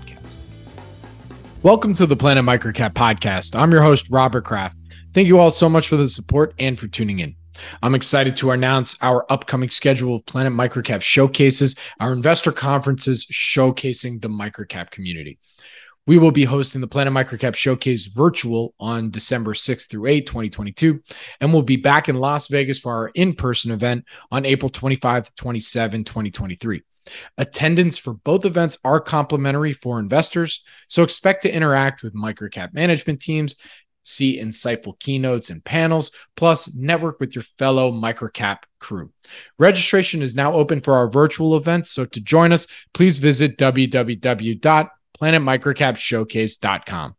podcast. Welcome to the Planet Microcap podcast. I'm your host, Robert Kraft. Thank you all so much for the support and for tuning in. I'm excited to announce our upcoming schedule of Planet Microcap showcases, our investor conferences showcasing the microcap community. We will be hosting the Planet Microcap Showcase virtual on December 6th through 8, 2022, and we'll be back in Las Vegas for our in person event on April 25 to 27, 2023. Attendance for both events are complimentary for investors, so expect to interact with microcap management teams, see insightful keynotes and panels, plus network with your fellow microcap crew. Registration is now open for our virtual events, so to join us, please visit www.planetmicrocapshowcase.com.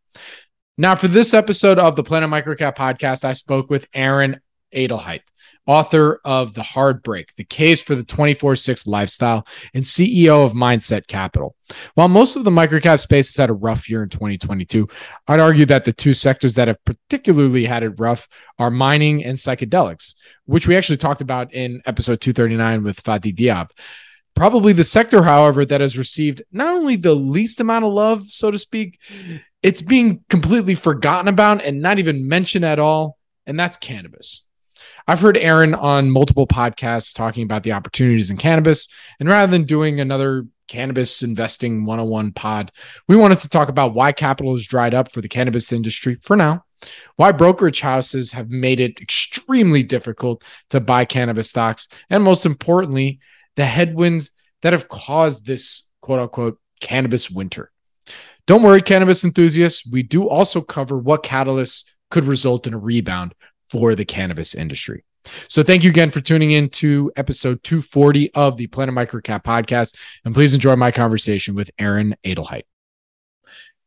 Now, for this episode of the Planet Microcap podcast, I spoke with Aaron Edelheit author of The Hard Break, The Case for the 24 6 Lifestyle, and CEO of Mindset Capital. While most of the microcap space has had a rough year in 2022, I'd argue that the two sectors that have particularly had it rough are mining and psychedelics, which we actually talked about in episode 239 with Fadi Diab. Probably the sector, however, that has received not only the least amount of love, so to speak, it's being completely forgotten about and not even mentioned at all, and that's cannabis. I've heard Aaron on multiple podcasts talking about the opportunities in cannabis. And rather than doing another cannabis investing 101 pod, we wanted to talk about why capital is dried up for the cannabis industry for now, why brokerage houses have made it extremely difficult to buy cannabis stocks, and most importantly, the headwinds that have caused this quote unquote cannabis winter. Don't worry, cannabis enthusiasts. We do also cover what catalysts could result in a rebound for the cannabis industry. So thank you again for tuning in to episode 240 of the Planet Microcap podcast. And please enjoy my conversation with Aaron Edelheit.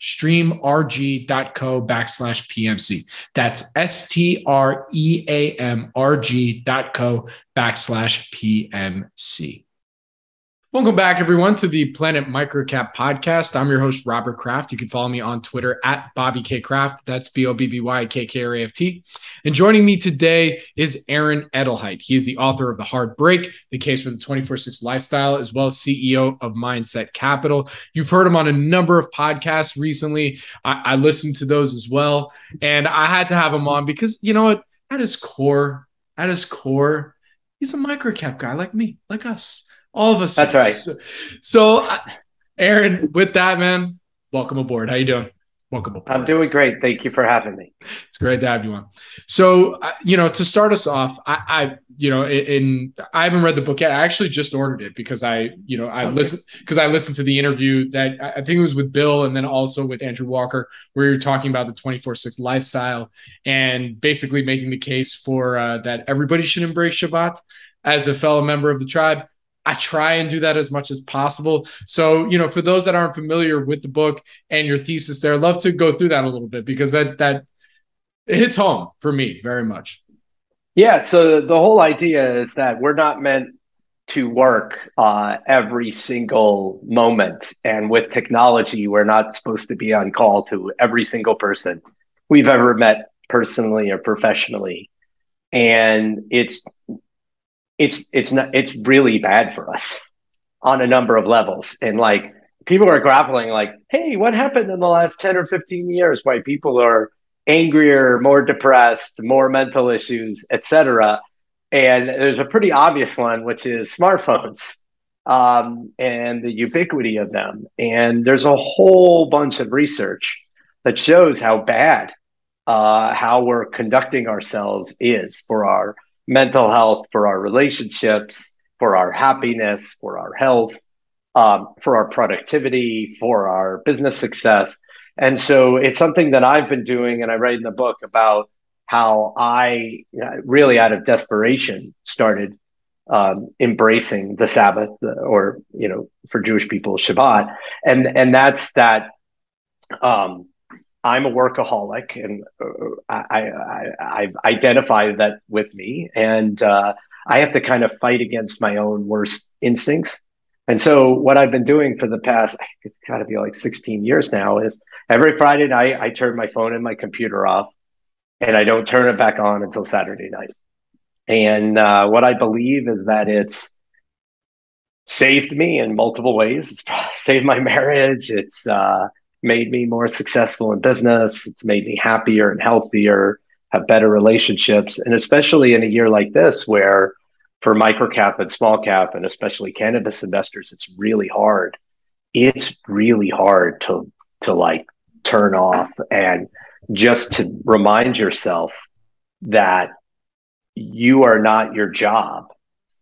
www.streamrg.co backslash PMC. That's S T R E A M R G dot co backslash PMC. Welcome back, everyone, to the Planet Microcap podcast. I'm your host, Robert Kraft. You can follow me on Twitter at Bobby K Kraft. That's B O B B Y K K R A F T. And joining me today is Aaron Edelheit. He is the author of The Hard Break, The Case for the 24 6 Lifestyle, as well as CEO of Mindset Capital. You've heard him on a number of podcasts recently. I, I listened to those as well. And I had to have him on because, you know what? At his core, at his core, he's a microcap guy like me, like us. All of us. That's right. So, so, Aaron, with that, man, welcome aboard. How you doing? Welcome aboard. I'm doing great. Thank you for having me. It's great to have you on. So, uh, you know, to start us off, I, I you know, in, in, I haven't read the book yet. I actually just ordered it because I, you know, I okay. listened because I listened to the interview that I think it was with Bill and then also with Andrew Walker, where you're talking about the 24 six lifestyle and basically making the case for uh, that everybody should embrace Shabbat as a fellow member of the tribe. I try and do that as much as possible. So, you know, for those that aren't familiar with the book and your thesis there, I'd love to go through that a little bit because that that it hits home for me very much. Yeah. So the whole idea is that we're not meant to work uh, every single moment, and with technology, we're not supposed to be on call to every single person we've ever met personally or professionally. And it's it's it's not it's really bad for us on a number of levels. And like people are grappling like hey what happened in the last 10 or 15 years? Why people are angrier more depressed more mental issues etc and there's a pretty obvious one which is smartphones um, and the ubiquity of them. And there's a whole bunch of research that shows how bad uh, how we're conducting ourselves is for our mental health, for our relationships, for our happiness, for our health, um, for our productivity, for our business success. And so it's something that I've been doing, and I write in the book about how I really, out of desperation, started um, embracing the Sabbath, or you know, for Jewish people, Shabbat, and and that's that um, I'm a workaholic, and uh, I, identify that with me, and uh, I have to kind of fight against my own worst instincts. And so, what I've been doing for the past, it's got to be like 16 years now, is every Friday night I turn my phone and my computer off, and I don't turn it back on until Saturday night. And uh, what I believe is that it's saved me in multiple ways. It's saved my marriage. It's uh, made me more successful in business. It's made me happier and healthier, have better relationships. And especially in a year like this, where for microcap and small cap, and especially cannabis investors, it's really hard. It's really hard to to like turn off and just to remind yourself that you are not your job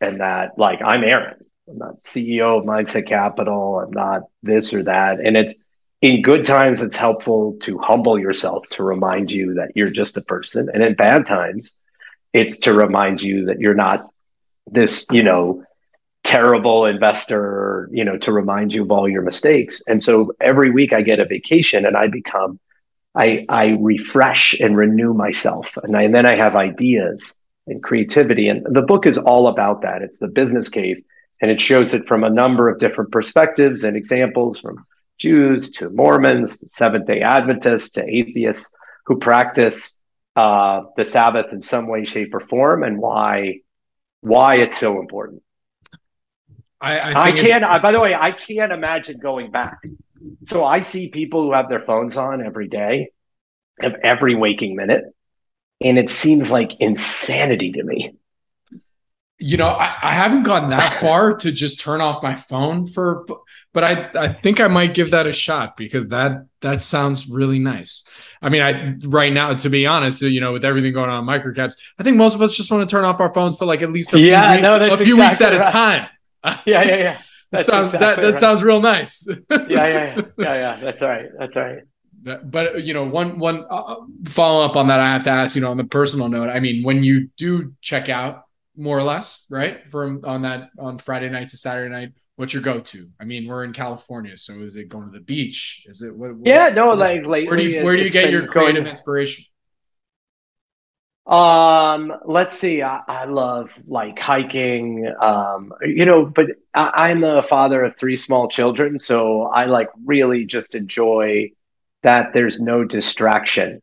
and that like I'm Aaron. I'm not CEO of Mindset Capital. I'm not this or that. And it's in good times, it's helpful to humble yourself to remind you that you're just a person. And in bad times, it's to remind you that you're not this, you know, terrible investor, you know, to remind you of all your mistakes. And so every week I get a vacation and I become, I, I refresh and renew myself. And, I, and then I have ideas and creativity. And the book is all about that. It's the business case and it shows it from a number of different perspectives and examples from Jews to Mormons, to Seventh day Adventists to atheists who practice uh, the Sabbath in some way, shape, or form, and why why it's so important. I, I, I can't. I, by the way, I can't imagine going back. So I see people who have their phones on every day, of every waking minute, and it seems like insanity to me. You know, I, I haven't gone that far to just turn off my phone for but I I think I might give that a shot because that that sounds really nice. I mean, I right now, to be honest, you know, with everything going on microcaps, I think most of us just want to turn off our phones for like at least a yeah, few, no, a few exactly weeks at right. a time. Yeah, yeah, yeah. that sounds exactly that, that right. sounds real nice. yeah, yeah, yeah, yeah, yeah. That's right. That's right. But you know, one one uh, follow up on that, I have to ask. You know, on the personal note, I mean, when you do check out, more or less, right, from on that on Friday night to Saturday night, what's your go-to? I mean, we're in California, so is it going to the beach? Is it what? what yeah, no, like lately, where do you where do you get your creative going... inspiration? Um, let's see. I, I love like hiking. Um, you know, but I, I'm the father of three small children, so I like really just enjoy that there's no distraction,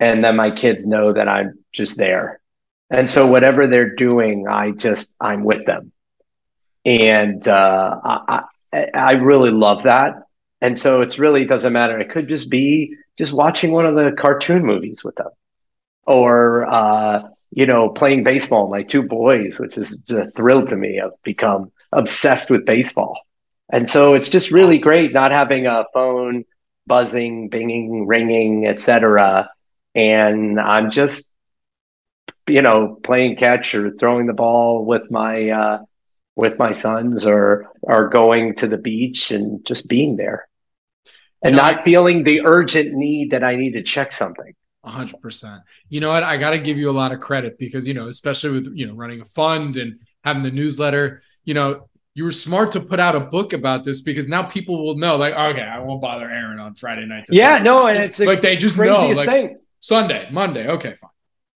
and that my kids know that I'm just there. And so whatever they're doing, I just I'm with them and uh, I, I really love that. And so it's really doesn't matter. It could just be just watching one of the cartoon movies with them, or uh, you know, playing baseball. My two boys, which is a thrill to me. I've become obsessed with baseball, and so it's just really awesome. great not having a phone buzzing, binging, ringing, etc. And I'm just, you know, playing catch or throwing the ball with my uh, with my sons, or or going to the beach and just being there, and you know, not feeling the urgent need that I need to check something hundred percent. You know what? I got to give you a lot of credit because you know, especially with you know running a fund and having the newsletter. You know, you were smart to put out a book about this because now people will know. Like, okay, I won't bother Aaron on Friday night. yeah, Sunday. no, and it's like they just know. Like thing. Sunday, Monday, okay, fine.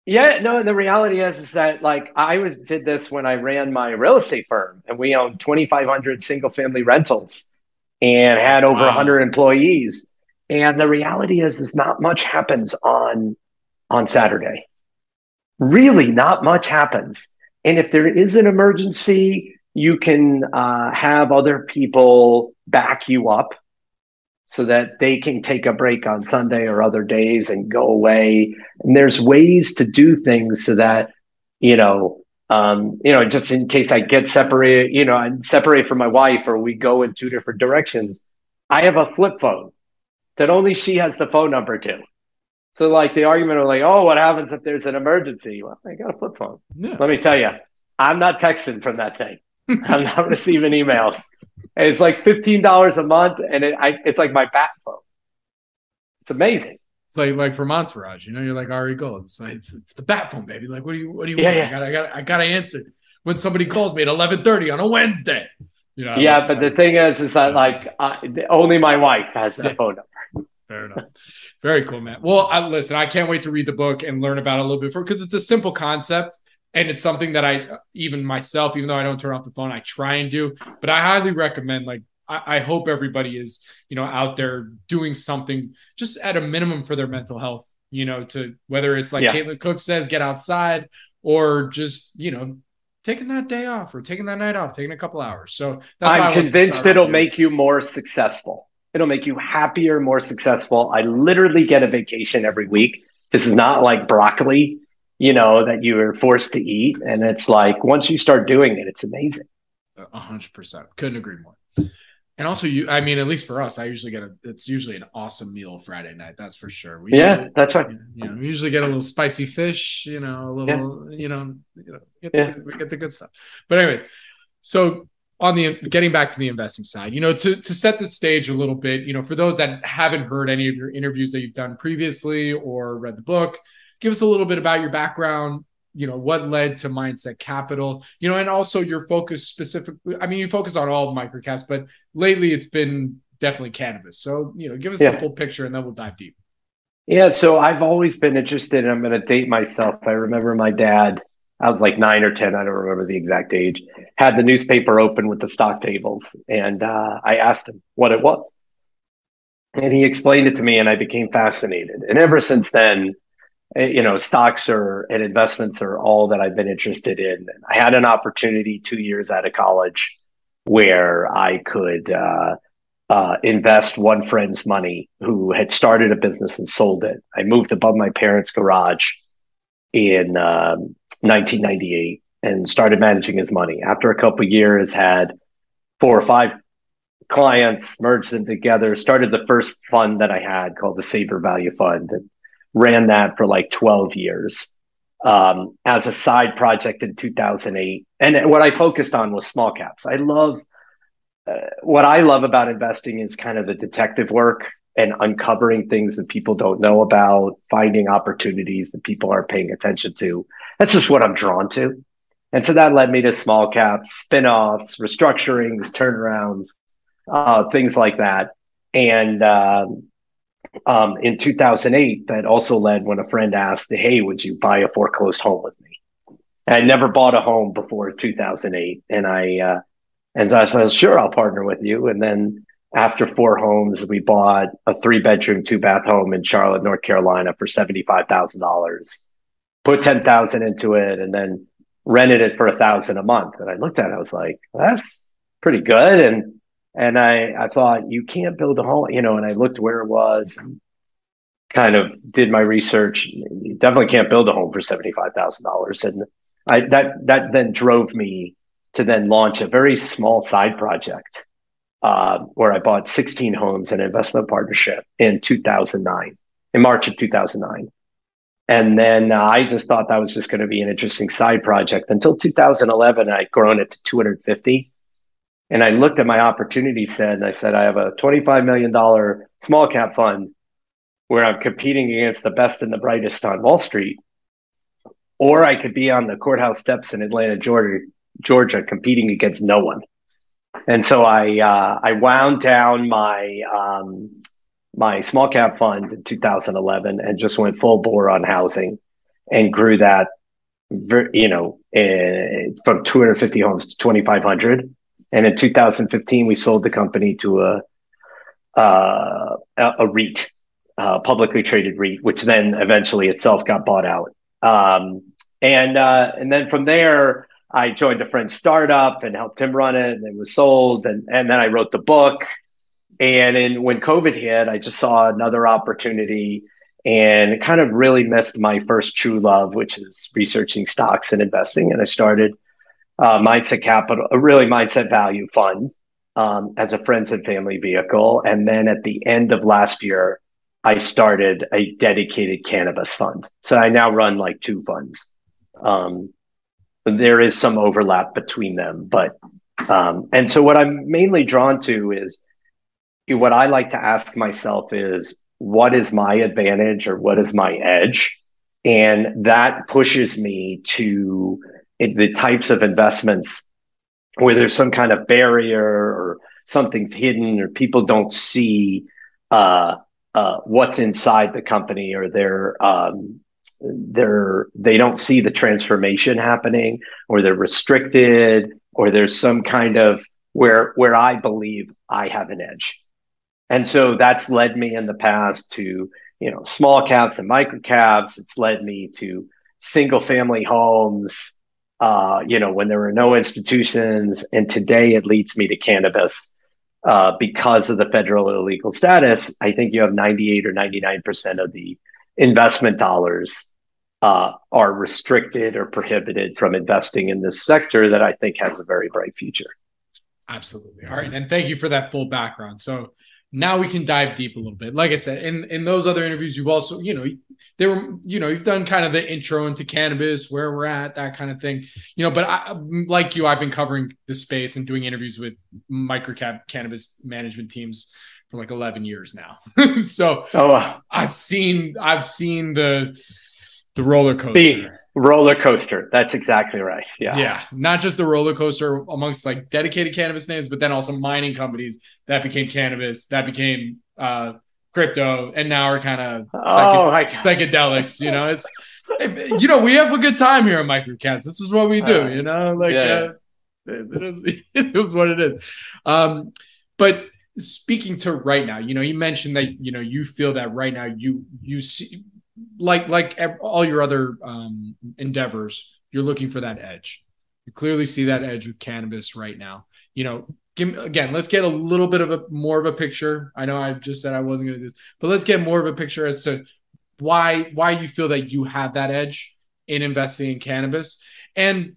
Yeah, no, and the reality is is that like I was did this when I ran my real estate firm and we owned 2500 single family rentals and had over wow. 100 employees and the reality is, is not much happens on on Saturday. Really, not much happens. And if there is an emergency, you can uh, have other people back you up so that they can take a break on Sunday or other days and go away. And there's ways to do things so that, you know, um, you know, just in case I get separated, you know, I separate from my wife or we go in two different directions, I have a flip phone that only she has the phone number to. So like the argument of like, oh, what happens if there's an emergency? Well, I got a flip phone. Yeah. Let me tell you, I'm not texting from that thing. I'm not receiving emails. And it's like fifteen dollars a month, and it, I, it's like my bat phone. It's amazing. It's like like from Entourage, you know, you're like Ari Gold. It's like it's, it's the bat phone, baby. Like, what do you what do you yeah, want? Yeah. I got I got I got to answer when somebody calls me at 11:30 on a Wednesday. You know, yeah, but the thing is, is that like only my wife has that yeah. phone number. Fair enough. Very cool, man. Well, I, listen, I can't wait to read the book and learn about it a little bit for because it's a simple concept and it's something that I, even myself, even though I don't turn off the phone, I try and do. But I highly recommend. Like, I, I hope everybody is, you know, out there doing something just at a minimum for their mental health. You know, to whether it's like yeah. Caitlin Cook says, get outside, or just you know taking that day off or taking that night off, taking a couple hours. So I'm convinced it'll make you more successful. It'll make you happier, more successful. I literally get a vacation every week. This is not like broccoli, you know, that you are forced to eat. And it's like once you start doing it, it's amazing. A hundred percent. Couldn't agree more. And also, you, I mean, at least for us, I usually get a, it's usually an awesome meal Friday night. That's for sure. We yeah, usually, that's right. You know, we usually get a little spicy fish, you know, a little, yeah. you know, you know, get the, yeah. we get the good stuff. But anyways, so on the getting back to the investing side, you know, to to set the stage a little bit, you know, for those that haven't heard any of your interviews that you've done previously or read the book, give us a little bit about your background, you know, what led to Mindset Capital, you know, and also your focus specifically. I mean, you focus on all microcaps, but lately it's been definitely cannabis. So, you know, give us yeah. the full picture and then we'll dive deep. Yeah, so I've always been interested. And I'm going to date myself. I remember my dad I was like nine or 10, I don't remember the exact age, had the newspaper open with the stock tables. And uh, I asked him what it was. And he explained it to me, and I became fascinated. And ever since then, you know, stocks are and investments are all that I've been interested in. I had an opportunity two years out of college where I could uh, uh, invest one friend's money who had started a business and sold it. I moved above my parents' garage in um, 1998 and started managing his money. After a couple years, had four or five clients, merged them together, started the first fund that I had called the Saver Value Fund, and ran that for like 12 years um, as a side project in 2008. And what I focused on was small caps. I love uh, what I love about investing is kind of the detective work and uncovering things that people don't know about, finding opportunities that people aren't paying attention to. That's just what I'm drawn to. And so that led me to small caps, spin-offs, restructurings, turnarounds, uh, things like that. And um, um, in 2008, that also led when a friend asked, "Hey, would you buy a foreclosed home with me?" I never bought a home before 2008, and I uh, and I said, "Sure, I'll partner with you." And then after four homes, we bought a three bedroom, two bath home in Charlotte, North Carolina for $75,000, put 10,000 into it and then rented it for a thousand a month. And I looked at it, I was like, that's pretty good. And, and I, I thought you can't build a home, you know, and I looked where it was kind of did my research. You definitely can't build a home for $75,000. And I, that, that then drove me to then launch a very small side project uh, where I bought 16 homes in an investment partnership in 2009, in March of 2009. And then uh, I just thought that was just going to be an interesting side project until 2011. I'd grown it to 250. And I looked at my opportunity set and I said, I have a $25 million small cap fund where I'm competing against the best and the brightest on Wall Street. Or I could be on the courthouse steps in Atlanta, Georgia, Georgia competing against no one. And so I uh, I wound down my um, my small cap fund in 2011 and just went full bore on housing and grew that you know uh, from 250 homes to 2500 and in 2015 we sold the company to a uh, a, REIT, uh, publicly traded REIT, which then eventually itself got bought out. Um, and uh, and then from there, I joined a friend's startup and helped him run it, and it was sold. And and then I wrote the book. And in, when COVID hit, I just saw another opportunity and kind of really missed my first true love, which is researching stocks and investing. And I started uh, Mindset Capital, a really mindset value fund um, as a friends and family vehicle. And then at the end of last year, I started a dedicated cannabis fund. So I now run like two funds. Um, there is some overlap between them, but um, and so what I'm mainly drawn to is what I like to ask myself is what is my advantage or what is my edge, and that pushes me to the types of investments where there's some kind of barrier or something's hidden or people don't see uh, uh, what's inside the company or they're um, they're they don't see the transformation happening or they're restricted or there's some kind of where where I believe I have an edge. And so that's led me in the past to, you know, small caps and micro caps. It's led me to single family homes, uh, you know, when there were no institutions. And today it leads me to cannabis uh, because of the federal illegal status. I think you have 98 or 99% of the investment dollars uh, are restricted or prohibited from investing in this sector that I think has a very bright future. Absolutely. All right. And thank you for that full background. So now we can dive deep a little bit. Like I said, in, in those other interviews, you've also, you know, there were, you know, you've done kind of the intro into cannabis, where we're at, that kind of thing, you know, but I, like you, I've been covering the space and doing interviews with microcap cannabis management teams for like 11 years now. so oh, wow. I've seen, I've seen the, the roller coaster. Roller coaster. That's exactly right. Yeah. Yeah. Not just the roller coaster amongst like dedicated cannabis names, but then also mining companies that became cannabis, that became uh, crypto, and now are kind of oh, psychedelics. You know, it's you know, we have a good time here at Microcaps. This is what we do, uh, you know, like yeah. uh, it, is, it is what it is. Um, but speaking to right now, you know, you mentioned that you know you feel that right now you you see like like all your other um, endeavors, you're looking for that edge. You clearly see that edge with cannabis right now. You know, give, again, let's get a little bit of a more of a picture. I know I just said I wasn't going to do this, but let's get more of a picture as to why why you feel that you have that edge in investing in cannabis and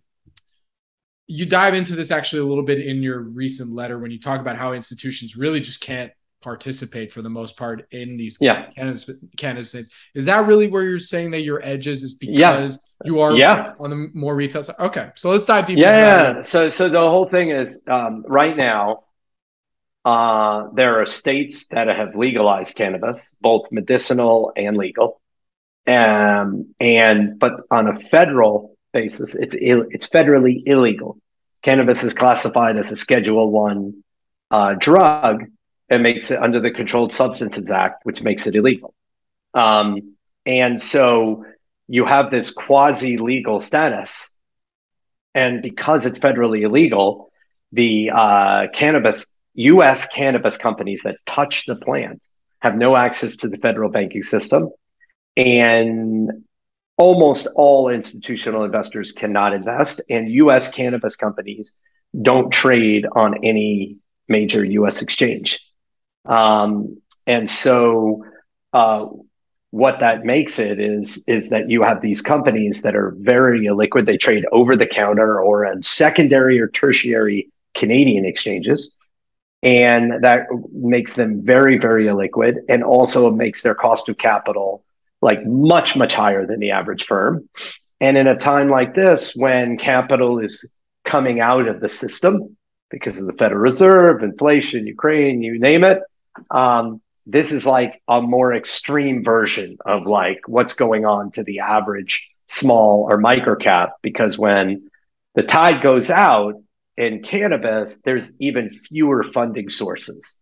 you dive into this actually a little bit in your recent letter when you talk about how institutions really just can't participate for the most part in these yeah. cannabis, cannabis states. Is that really where you're saying that your edges is because yeah. you are yeah. on the more retail side? Okay, so let's dive deep. Yeah, so so the whole thing is um, right now. Uh, there are states that have legalized cannabis, both medicinal and legal, um, and but on a federal basis, it's Ill, it's federally illegal. Cannabis is classified as a Schedule One uh, drug, makes it under the Controlled Substances Act, which makes it illegal. Um, and so you have this quasi legal status. And because it's federally illegal, the uh, cannabis, US cannabis companies that touch the plant have no access to the federal banking system. And almost all institutional investors cannot invest. And US cannabis companies don't trade on any major US exchange. Um, and so, uh, what that makes it is is that you have these companies that are very illiquid. They trade over the counter or on secondary or tertiary Canadian exchanges, and that makes them very very illiquid. And also makes their cost of capital like much much higher than the average firm. And in a time like this when capital is coming out of the system because of the federal reserve inflation ukraine you name it um, this is like a more extreme version of like what's going on to the average small or micro cap because when the tide goes out in cannabis, there's even fewer funding sources.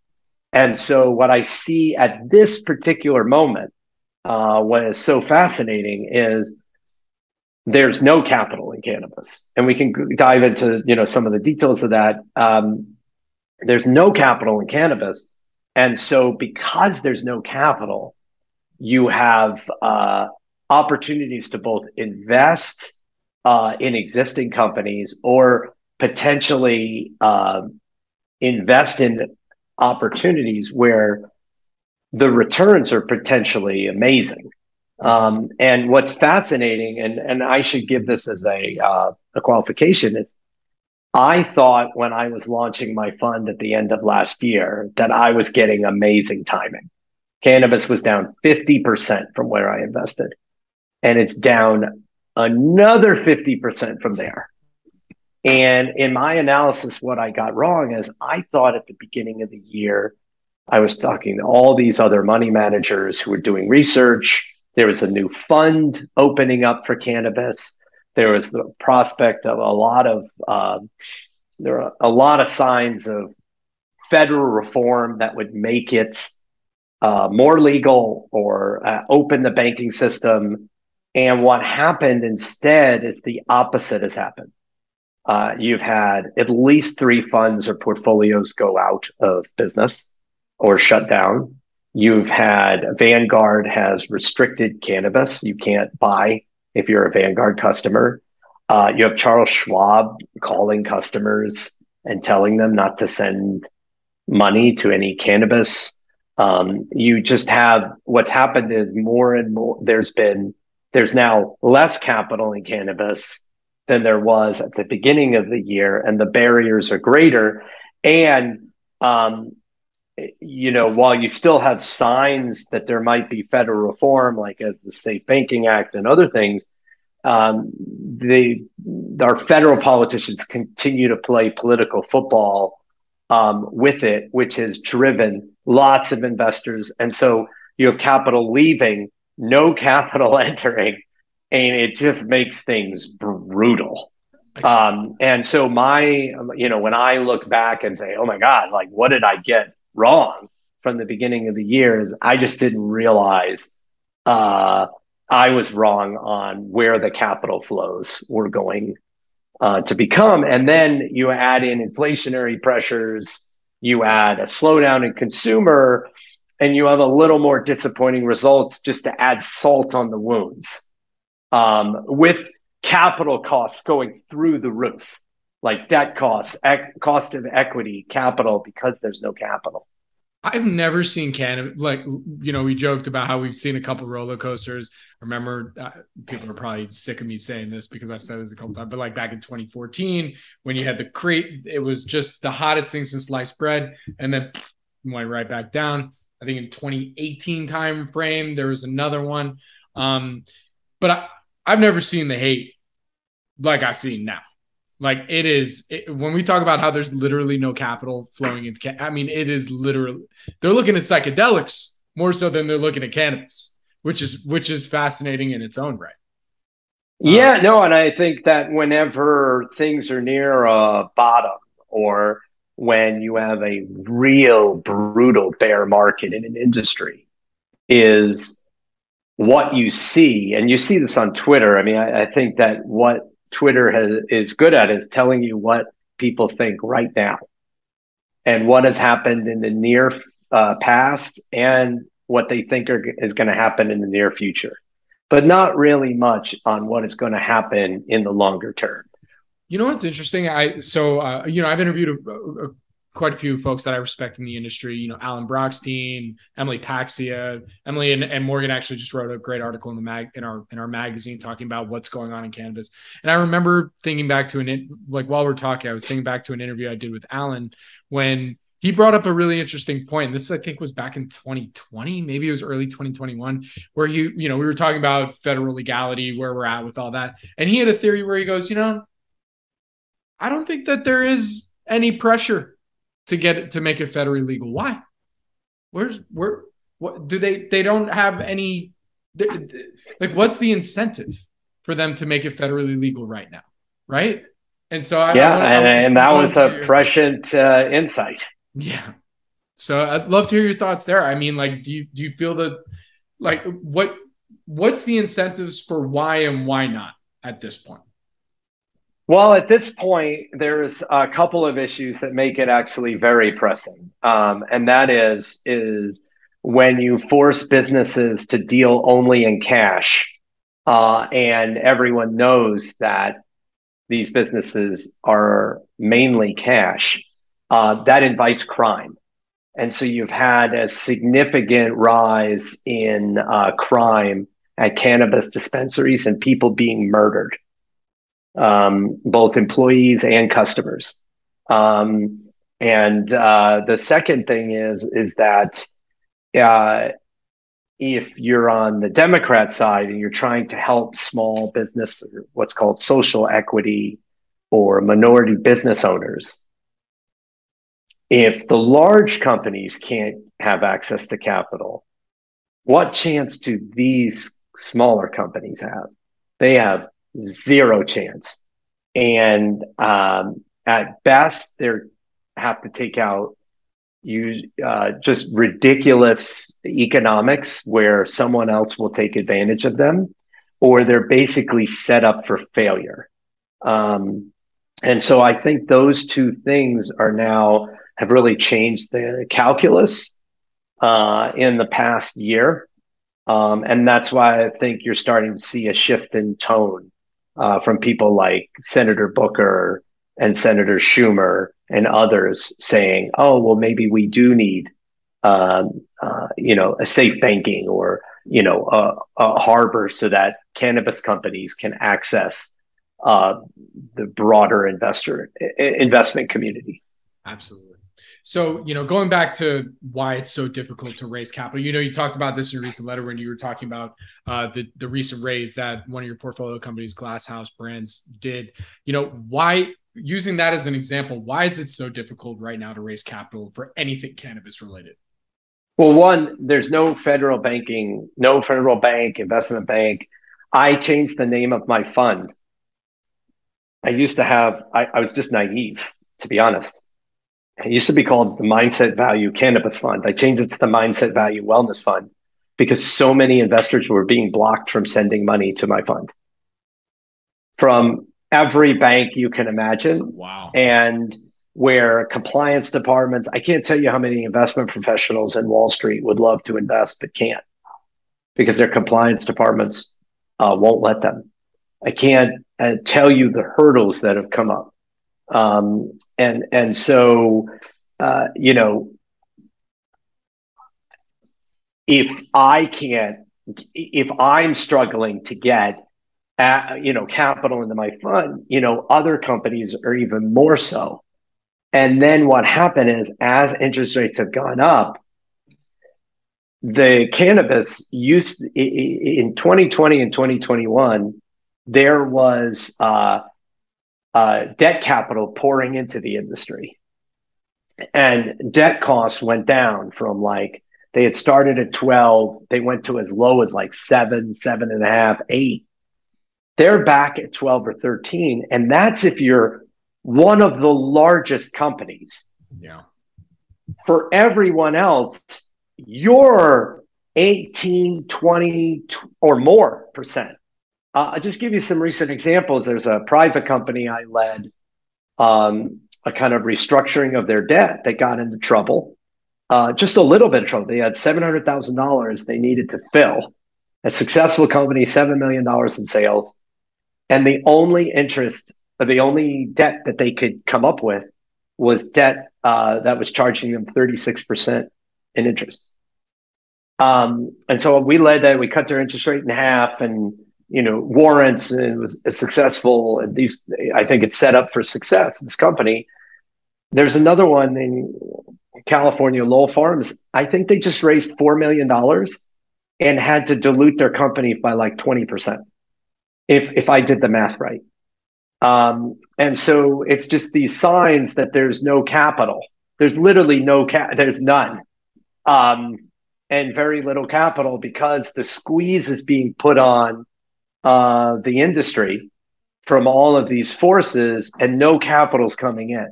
And so, what I see at this particular moment, uh, what is so fascinating is there's no capital in cannabis, and we can dive into you know some of the details of that. Um, there's no capital in cannabis, and so because there's no capital, you have uh, opportunities to both invest uh, in existing companies or potentially uh, invest in opportunities where the returns are potentially amazing. Um, and what's fascinating, and, and I should give this as a, uh, a qualification, is I thought when I was launching my fund at the end of last year that I was getting amazing timing. Cannabis was down 50% from where I invested, and it's down another 50% from there. And in my analysis, what I got wrong is I thought at the beginning of the year, I was talking to all these other money managers who were doing research. There was a new fund opening up for cannabis. There was the prospect of a lot of uh, there are a lot of signs of federal reform that would make it uh, more legal or uh, open the banking system. And what happened instead is the opposite has happened. Uh, you've had at least three funds or portfolios go out of business or shut down. You've had Vanguard has restricted cannabis. You can't buy if you're a Vanguard customer. Uh, you have Charles Schwab calling customers and telling them not to send money to any cannabis. Um, you just have what's happened is more and more. There's been there's now less capital in cannabis than there was at the beginning of the year, and the barriers are greater. And um, you know, while you still have signs that there might be federal reform, like the Safe Banking Act and other things, um, the our federal politicians continue to play political football um, with it, which has driven lots of investors, and so you have capital leaving, no capital entering, and it just makes things brutal. Um, and so my, you know, when I look back and say, "Oh my God, like what did I get wrong from the beginning of the year?" Is I just didn't realize uh, I was wrong on where the capital flows were going uh, to become. And then you add in inflationary pressures, you add a slowdown in consumer, and you have a little more disappointing results just to add salt on the wounds um, with capital costs going through the roof, like debt costs, ec- cost of equity, capital, because there's no capital. I've never seen Canada like you know we joked about how we've seen a couple roller coasters. Remember uh, people are probably sick of me saying this because I've said this a couple times, but like back in 2014 when you had the crate, it was just the hottest thing since sliced bread, and then went right back down. I think in 2018 time frame there was another one, um, but I, I've never seen the hate like I've seen now. Like it is it, when we talk about how there's literally no capital flowing into. I mean, it is literally they're looking at psychedelics more so than they're looking at cannabis, which is which is fascinating in its own right. Yeah, um, no, and I think that whenever things are near a bottom or when you have a real brutal bear market in an industry, is what you see, and you see this on Twitter. I mean, I, I think that what Twitter has, is good at is telling you what people think right now and what has happened in the near uh, past and what they think are, is going to happen in the near future, but not really much on what is going to happen in the longer term. You know what's interesting? I so uh, you know I've interviewed a, a, quite a few folks that I respect in the industry. You know, Alan Brochstein, Emily Paxhia, Emily and, and, Morgan actually just wrote a great article in the mag in our in our magazine talking about what's going on in cannabis. And I remember thinking back to an like while we're talking, I was thinking back to an interview I did with Alan when he brought up a really interesting point. This, I think, was back in 2020, maybe it was early 2021, where he, you know, we were talking about federal legality, where we're at with all that. And he had a theory where he goes, you know, I don't think that there is any pressure to get it to make it federally legal. Why? Where's where what do they they don't have any like what's the incentive for them to make it federally legal right now? Right? And so I, yeah, I, I, and, and that was a prescient uh, insight. Yeah. So I'd love to hear your thoughts there. I mean, like, do you do you feel that like what what's the incentives for why and why not at this point? Well, at this point, there's a couple of issues that make it actually very pressing, um, and that is is when you force businesses to deal only in cash, uh, and everyone knows that these businesses are mainly cash uh, that invites crime. And so you've had a significant rise in uh, crime at cannabis dispensaries and people being murdered, um, both employees and customers. Um, and uh, the second thing is is that uh, if you're on the Democrat side and you're trying to help small business, what's called social equity or minority business owners, if the large companies can't have access to capital, what chance do these smaller companies have? They have zero chance. And um, at best, they have to take out use uh, just ridiculous economics where someone else will take advantage of them, or they're basically set up for failure. Um, and so I think those two things are now have really changed the calculus uh, in the past year. Um, and that's why I think you're starting to see a shift in tone uh, from people like Senator Booker and Senator Schumer and others saying, "Oh, well, maybe we do need, um, uh, you know, a safe banking or you know, a, a harbor so that cannabis companies can access uh, the broader investor investment community." Absolutely. So, you know, going back to why it's so difficult to raise capital, you know, you talked about this in your recent letter when you were talking about uh, the the recent raise that one of your portfolio companies, Glass House Brands, did. You know, why using that as an example, why is it so difficult right now to raise capital for anything cannabis related? Well, one, there's no federal banking, no federal bank, investment bank. I changed the name of my fund. I used to have, I, I was just naive, to be honest. It used to be called the Mindset Value Cannabis Fund. I changed it to the Mindset Value Wellness Fund because so many investors were being blocked from sending money to my fund from every bank you can imagine. Wow. And where compliance departments, I can't tell you how many investment professionals in Wall Street would love to invest but can't because their compliance departments uh, won't let them. I can't uh, tell you the hurdles that have come up um, and and so uh, you know, if I can't, if I'm struggling to get at, you know capital into my fund, you know, other companies are even more so. And then what happened is, as interest rates have gone up, the cannabis used in 2020 and 2021, there was uh, uh, debt capital pouring into the industry. And debt costs went down from like they had started at 12, they went to as low as like seven, seven and a half, eight. They're back at 12 or 13. And that's if you're one of the largest companies. Yeah. For everyone else, you're 18, 20, or more percent. Uh, I'll just give you some recent examples. There's a private company I led, um, a kind of restructuring of their debt. They got into trouble, uh, just a little bit of trouble. They had seven hundred thousand dollars they needed to fill. A successful company, seven million dollars in sales, and the only interest, the only debt that they could come up with was debt uh, that was charging them thirty six percent in interest. Um, and so we led that. We cut their interest rate in half and you know warrants and was successful and these i think it's set up for success this company there's another one in California Lowell Farms, I think they just raised $4 million and had to dilute their company by like 20%, if, if I did the math right. Um, and so it's just these signs that there's no capital. There's literally no cap, there's none. Um, and very little capital because the squeeze is being put on uh, the industry from all of these forces and no capital's coming in.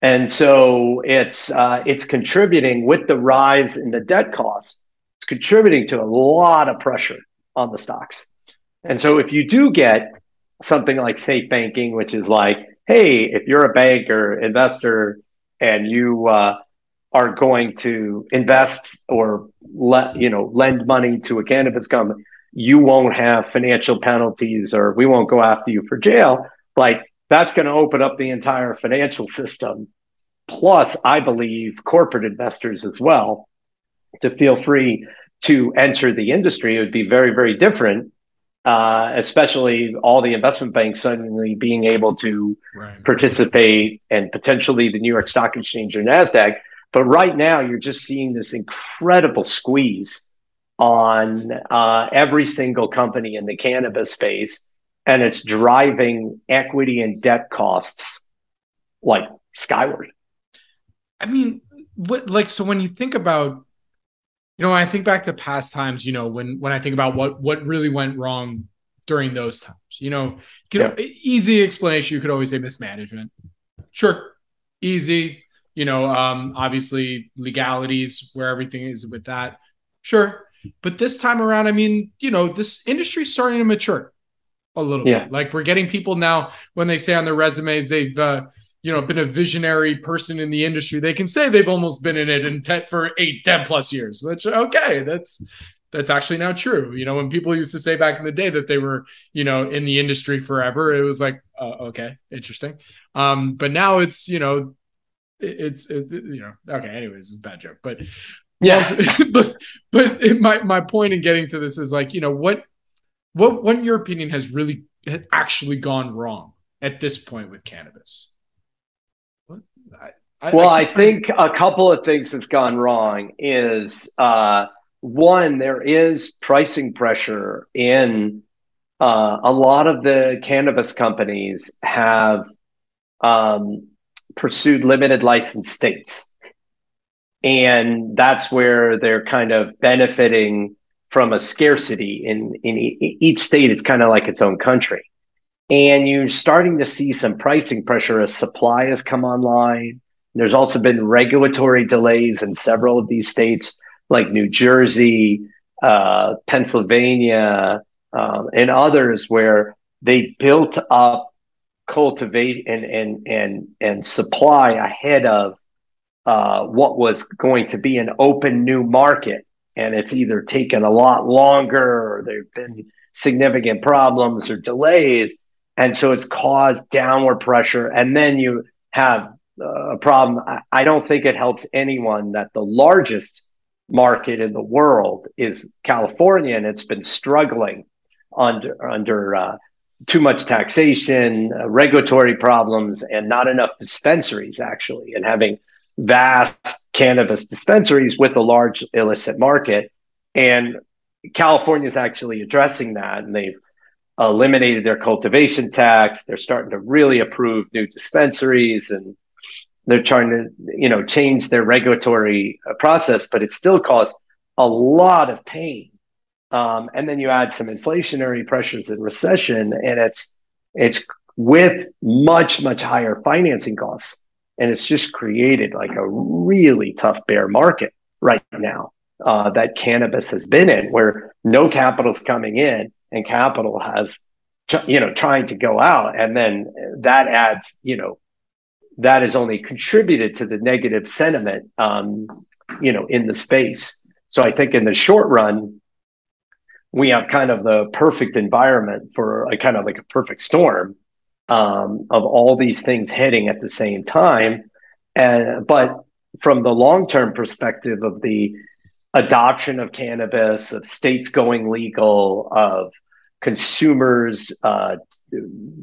And so it's uh, it's contributing with the rise in the debt costs. It's contributing to a lot of pressure on the stocks. And so if you do get something like safe banking, which is like, hey, if you're a bank or investor and you uh, are going to invest or let you know lend money to a cannabis company, you won't have financial penalties or we won't go after you for jail. Like that's going to open up the entire financial system. Plus, I believe corporate investors as well to feel free to enter the industry. It would be very, very different, uh, especially all the investment banks suddenly being able to right. participate and potentially the New York Stock Exchange or NASDAQ. But right now, you're just seeing this incredible squeeze on uh, every single company in the cannabis space, and it's driving equity and debt costs like skyward. I mean, what like so when you think about you know, I think back to past times, you know, when when I think about what what really went wrong during those times, you know, you know, yeah. easy explanation, you could always say mismanagement. Sure. Easy, you know, um, obviously legalities where everything is with that. Sure. But this time around, I mean, you know, this industry's starting to mature a little yeah. bit. Like we're getting people now when they say on their resumes they've uh, you know been a visionary person in the industry, they can say they've almost been in it in for eight, ten plus years. Which okay, that's that's actually now true. You know, when people used to say back in the day that they were, you know, in the industry forever, it was like, uh, okay, interesting. Um, but now it's, you know, it, it's, it, you know, okay. Anyways, it's a bad joke, but yeah, but but it, my my point in getting to this is like you know what what what in your opinion has really actually gone wrong at this point with cannabis? What? I, I, well, I, I think a couple of things have gone wrong. Is uh, one there is pricing pressure in uh, a lot of the cannabis companies have um, pursued limited license states and that's where they're kind of benefiting from a scarcity in in each state is kind of like its own country. And you're starting to see some pricing pressure as supply has come online. There's also been regulatory delays in several of these states like new jersey uh, pennsylvania um, and others where they built up cultivate and and and and supply ahead of uh, what was going to be an open new market. And it's either taken a lot longer or there have been significant problems or delays. And so it's caused downward pressure. And then you have uh, a problem. I, I don't think it helps anyone that the largest market in the world is California, and it's been struggling under under uh, too much taxation, uh, regulatory problems, and not enough dispensaries actually, and having vast cannabis dispensaries with a large illicit market. And California is actually addressing that, and they've eliminated their cultivation tax. They're starting to really approve new dispensaries, and they're trying to, you know, change their regulatory uh, process. But it still caused a lot of pain. Um, and then you add some inflationary pressures and recession, and it's it's with much much higher financing costs and it's just created like a really tough bear market right now uh, that cannabis has been in, where no capital's coming in and capital has, you know, trying to go out, and then that adds, you know, that has only contributed to the negative sentiment, um, you know, in the space. So I think in the short run, we have kind of the perfect environment for a kind of like a perfect storm um, of all these things hitting at the same time. And but from the long term perspective of the adoption of cannabis, of states going legal, of consumers uh,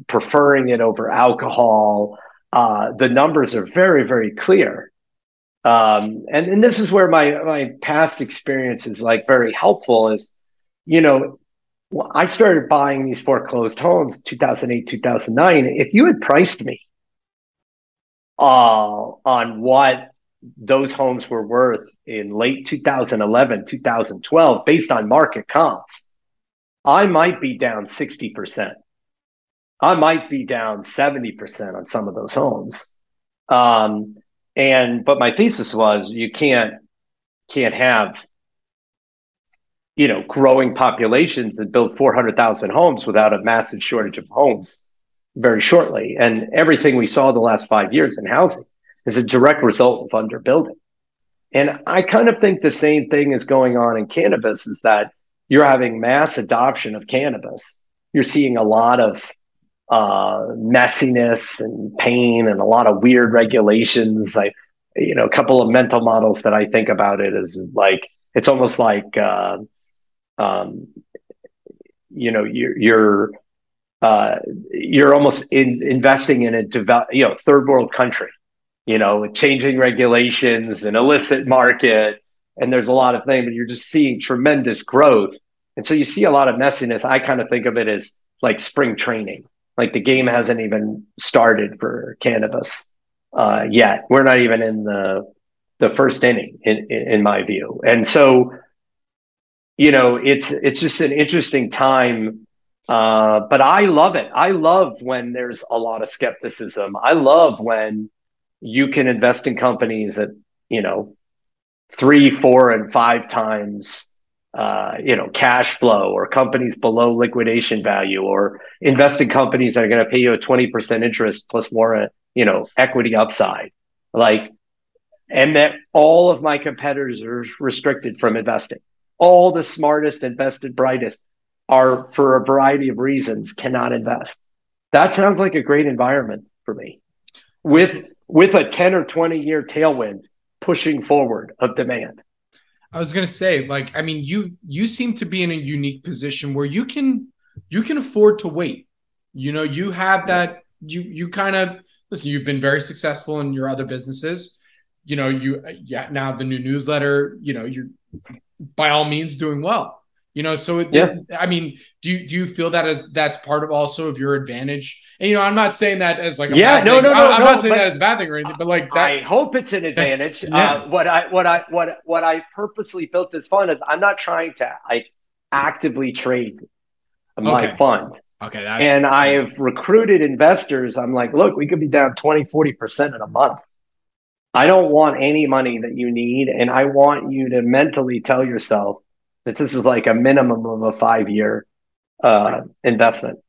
preferring it over alcohol, uh, the numbers are very, very clear. Um, and, and this is where my my past experience is like very helpful is, you know, I started buying these foreclosed homes 2008, 2009. If you had priced me uh, on what those homes were worth in late 2011, 2012, based on market comps, I might be down 60%. I might be down 70% on some of those homes. Um, and but my thesis was you can't can't have you know growing populations and build 400,000 homes without a massive shortage of homes very shortly. And everything we saw the last 5 years in housing is a direct result of underbuilding. And I kind of think the same thing is going on in cannabis is that you're having mass adoption of cannabis. You're seeing a lot of uh, messiness and pain and a lot of weird regulations. I, you know, a couple of mental models that I think about it is like it's almost like, uh, um, you know, you're you're uh, you're almost in, investing in a develop, you know, third world country, you know, changing regulations and illicit market, and there's a lot of things, but you're just seeing tremendous growth, and so you see a lot of messiness. I kind of think of it as like spring training like the game hasn't even started for cannabis uh, yet. We're not even in the the first inning, in, in, in my view. And so, you know, it's it's just an interesting time. Uh, but I love it. I love when there's a lot of skepticism. I love when you can invest in companies at you know three, four, and five times uh, you know, cash flow or companies below liquidation value or invest in companies that are going to pay you a 20% interest plus more, you know, equity upside. Like, and that all of my competitors are restricted from investing. All the smartest and best and brightest are, for a variety of reasons, cannot invest. That sounds like a great environment for me with, with a 10 or 20 year tailwind pushing forward of demand. I was gonna say, like, I mean, you you seem to be in a unique position where you can you can afford to wait. You know, you have that. You you kind of listen. You've been very successful in your other businesses. You know, you yeah now the new newsletter. You know, you're by all means doing well. You know, so yeah. I mean, do you do you feel that as that's part of also of your advantage? And you know, I'm not saying that as like yeah, no, no, no, I'm no, not saying that as a bad thing or anything, but like that, I hope it's an advantage. yeah. Uh, what I what I what what I purposely built this fund is I'm not trying to like actively trade my okay. fund. Okay, and I have recruited investors. I'm like, look, we could be down 20, 40 percent in a month. I don't want any money that you need, and I want you to mentally tell yourself that this is like a minimum of a five year uh, investment.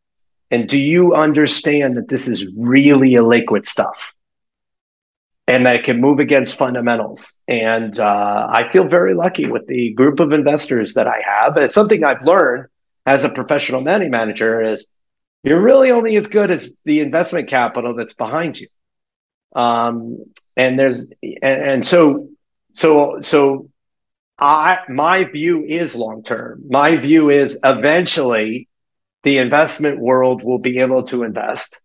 And do you understand that this is really illiquid stuff and that it can move against fundamentals? And uh, I feel very lucky with the group of investors that I have. It's something I've learned as a professional money manager is you're really only as good as the investment capital that's behind you. Um, and there's and, and so so so I my view is long term. My view is eventually the investment world will be able to invest,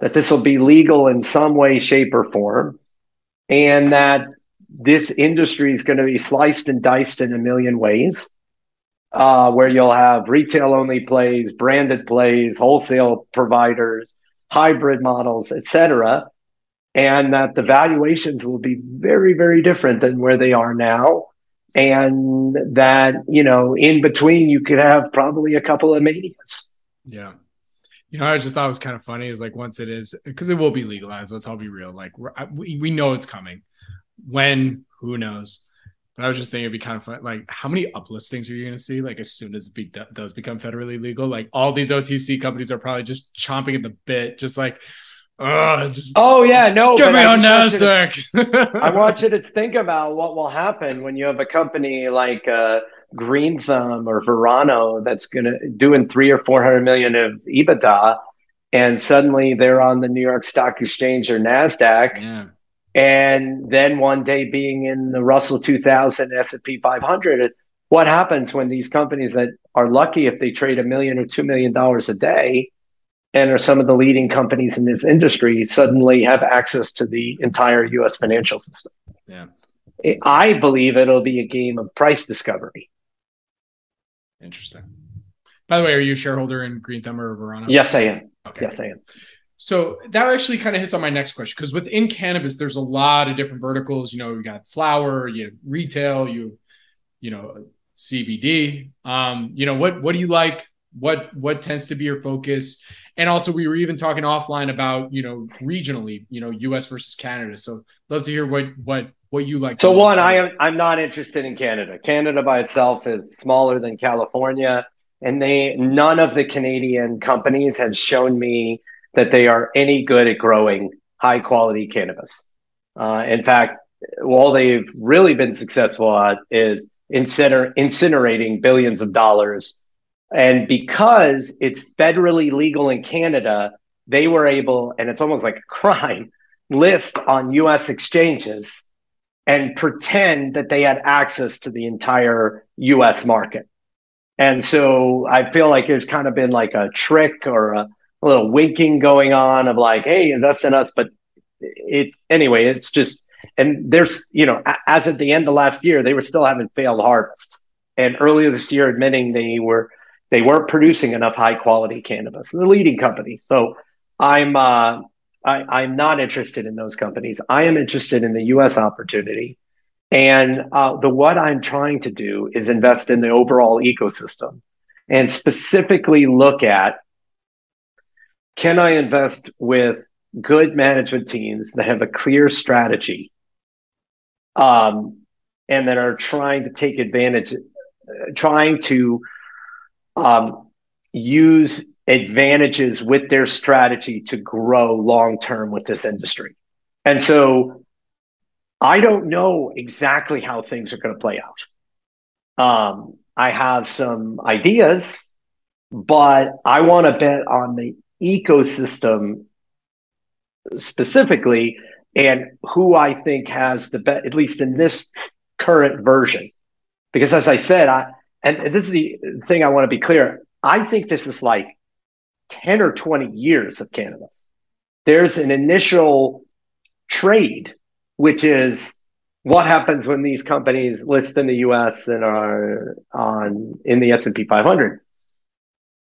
that this will be legal in some way, shape, or form, and that this industry is going to be sliced and diced in a million ways. Uh, where you'll have retail only plays, branded plays, wholesale providers, hybrid models, et cetera, and that the valuations will be very, very different than where they are now. And that you know in between you could have probably a couple of manias. Yeah. You know i just thought it was kind of funny is like once it is because it will be legalized let's all be real like we, we know it's coming. When? Who knows? But i was just thinking it'd be kind of fun like how many uplistings are you going to see like as soon as it be, does become federally legal? Like all these otc companies are probably just chomping at the bit just like Oh, just oh yeah, no. Get me on Nasdaq. To, I want you to think about what will happen when you have a company like uh, Green Thumb or Verano that's gonna doing three or four hundred million of EBITDA, and suddenly they're on the New York Stock Exchange or Nasdaq, yeah. and then one day being in the Russell 2000, S and P 500. What happens when these companies that are lucky if they trade a million or two million dollars a day? And are some of the leading companies in this industry suddenly have access to the entire US financial system. Yeah. I believe it'll be a game of price discovery. Interesting. By the way, are you a shareholder in Green Thumb or Verano? Yes, I am. Okay. Yes, I am. So that actually kind of hits on my next question because within cannabis, there's a lot of different verticals. You know, you got flower, you have retail, you, you know, CBD. Um, you know, what what do you like? What what tends to be your focus? And also, we were even talking offline about you know regionally, you know, U.S. versus Canada. So love to hear what what what you like. So one, I am I'm not interested in Canada. Canada by itself is smaller than California, and they none of the Canadian companies have shown me that they are any good at growing high quality cannabis. Uh, in fact, all they've really been successful at is incinerating billions of dollars. And because it's federally legal in Canada, they were able, and it's almost like a crime, list on US exchanges and pretend that they had access to the entire US market. And so I feel like there's kind of been like a trick or a, a little winking going on of like, hey, invest in us. But it anyway, it's just and there's you know as at the end of last year, they were still having failed harvest, and earlier this year admitting they were they weren't producing enough high quality cannabis. The leading company. So I'm uh, I, I'm not interested in those companies. I am interested in the U.S. opportunity. And uh, the what I'm trying to do is invest in the overall ecosystem and specifically look at can I invest with good management teams that have a clear strategy um, and that are trying to take advantage, uh, trying to um, use advantages with their strategy to grow long term with this industry. And so I don't know exactly how things are going to play out. Um, I have some ideas, but I want to bet on the ecosystem specifically and who I think has the best, at least in this current version. Because as I said, I and this is the thing I want to be clear. I think this is like 10 or 20 years of cannabis. There's an initial trade, which is what happens when these companies list in the US and are on in the S&P 500.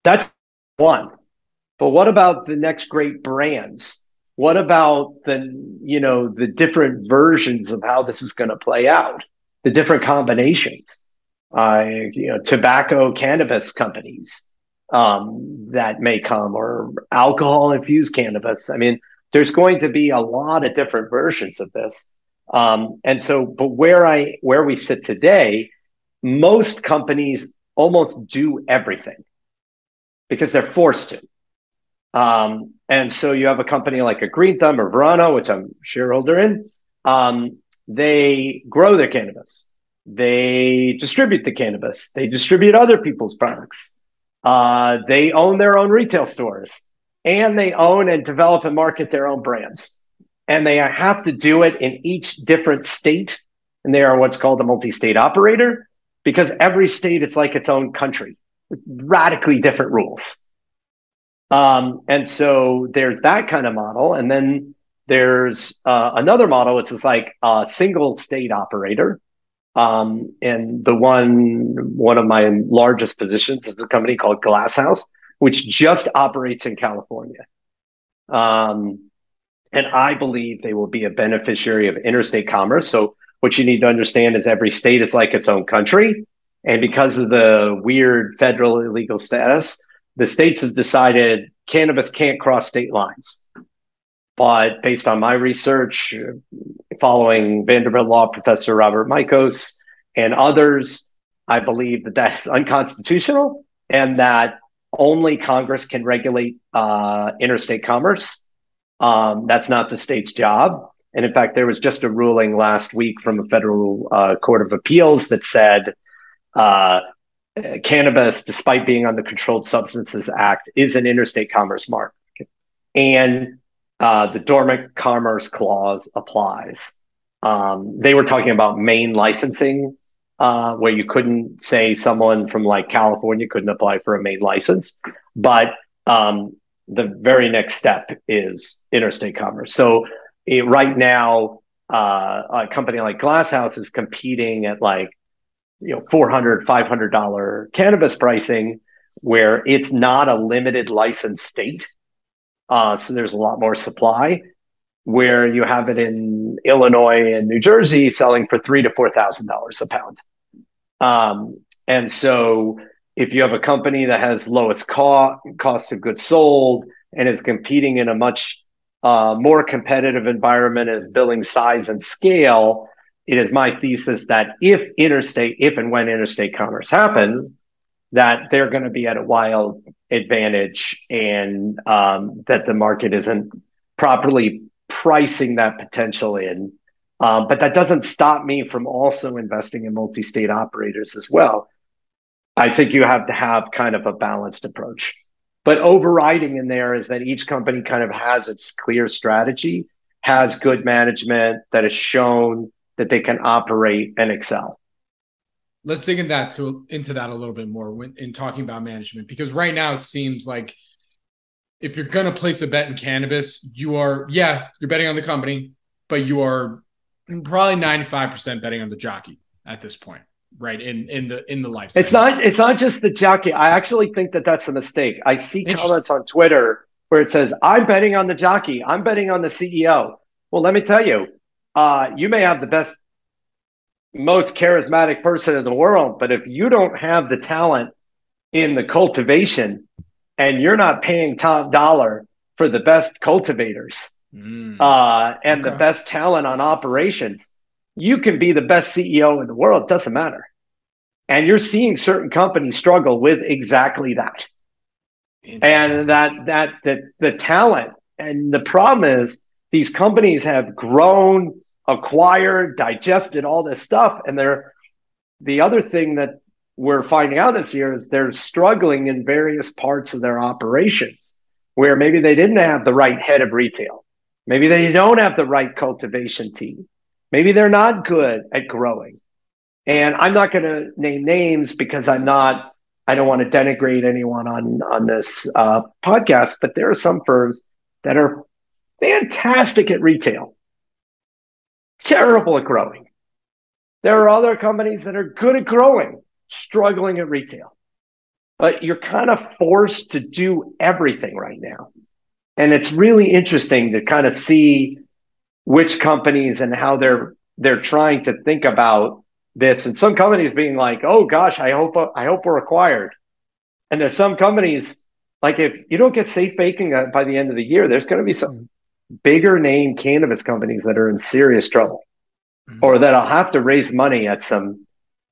That's one. But what about the next great brands? What about the you know the different versions of how this is going to play out? The different combinations, uh, you know, tobacco, cannabis companies um, that may come, or alcohol infused cannabis. I mean, there's going to be a lot of different versions of this. Um, and so, but where I where we sit today, most companies almost do everything because they're forced to. Um, and so you have a company like a Green Thumb or Verano, which I'm shareholder in. Um, they grow their cannabis. They distribute the cannabis. They distribute other people's products. Uh, they own their own retail stores and they own and develop and market their own brands. And they have to do it in each different state. And they are what's called a multi state operator because every state is like its own country with radically different rules. Um, and so there's that kind of model. And then there's uh, another model, which is like a single state operator. Um, and the one, one of my largest positions is a company called Glass House, which just operates in California. Um, and I believe they will be a beneficiary of interstate commerce. So what you need to understand is every state is like its own country. And because of the weird federal illegal status, the states have decided cannabis can't cross state lines. But based on my research, following Vanderbilt law professor Robert Mikos and others, I believe that that is unconstitutional and that only Congress can regulate uh, interstate commerce. Um, that's not the state's job. And in fact, there was just a ruling last week from a federal uh, court of appeals that said uh, cannabis, despite being on the Controlled Substances Act, is an interstate commerce market. And uh, the dormant commerce clause applies. Um, they were talking about Maine licensing, uh, where you couldn't say someone from like California couldn't apply for a Maine license. But um, the very next step is interstate commerce. So it, right now, uh, a company like Glass House is competing at like you know 400 500 dollar cannabis pricing where it's not a limited license state uh, so there's a lot more supply where you have it in illinois and new jersey selling for three to four thousand dollars a pound. Um, and so if you have a company that has lowest cost of goods sold and is competing in a much uh, more competitive environment as billing size and scale it is my thesis that if interstate, if and when interstate commerce happens, that they're going to be at a wild advantage and um, that the market isn't properly pricing that potential in. Um, but that doesn't stop me from also investing in multi state operators as well. I think you have to have kind of a balanced approach. But overriding in there is that each company kind of has its clear strategy, has good management that has shown that they can operate and excel. Let's dig into that to into that a little bit more when in talking about management because right now it seems like if you're going to place a bet in cannabis, you are yeah, you're betting on the company, but you are probably 95% betting on the jockey at this point right in in the in the life it's not it's not just the jockey. I actually think that that's a mistake. I see comments on twitter where it says i'm betting on the jockey. I'm betting on the ceo well let me tell you uh, you may have the best, most charismatic person in the world, but if you don't have the talent in the cultivation and you're not paying top dollar for the best cultivators mm. uh, and okay. the best talent on operations, you can be the best CEO in the world. It doesn't matter. And you're seeing certain companies struggle with exactly that. And that that that the talent and the problem is these companies have grown acquired, digested all this stuff. And they're the other thing that we're finding out this year is they're struggling in various parts of their operations where maybe they didn't have the right head of retail. Maybe they don't have the right cultivation team. Maybe they're not good at growing. And I'm not going to name names because I'm not, I don't want to denigrate anyone on, on this uh, podcast, but there are some firms that are fantastic at retail terrible at growing. There are other companies that are good at growing, struggling at retail. But you're kind of forced to do everything right now. And it's really interesting to kind of see which companies and how they're they're trying to think about this. And some companies being like, "Oh gosh, I hope I hope we're acquired." And there's some companies like if you don't get safe banking uh, by the end of the year, there's going to be some bigger name cannabis companies that are in serious trouble mm-hmm. or that'll have to raise money at some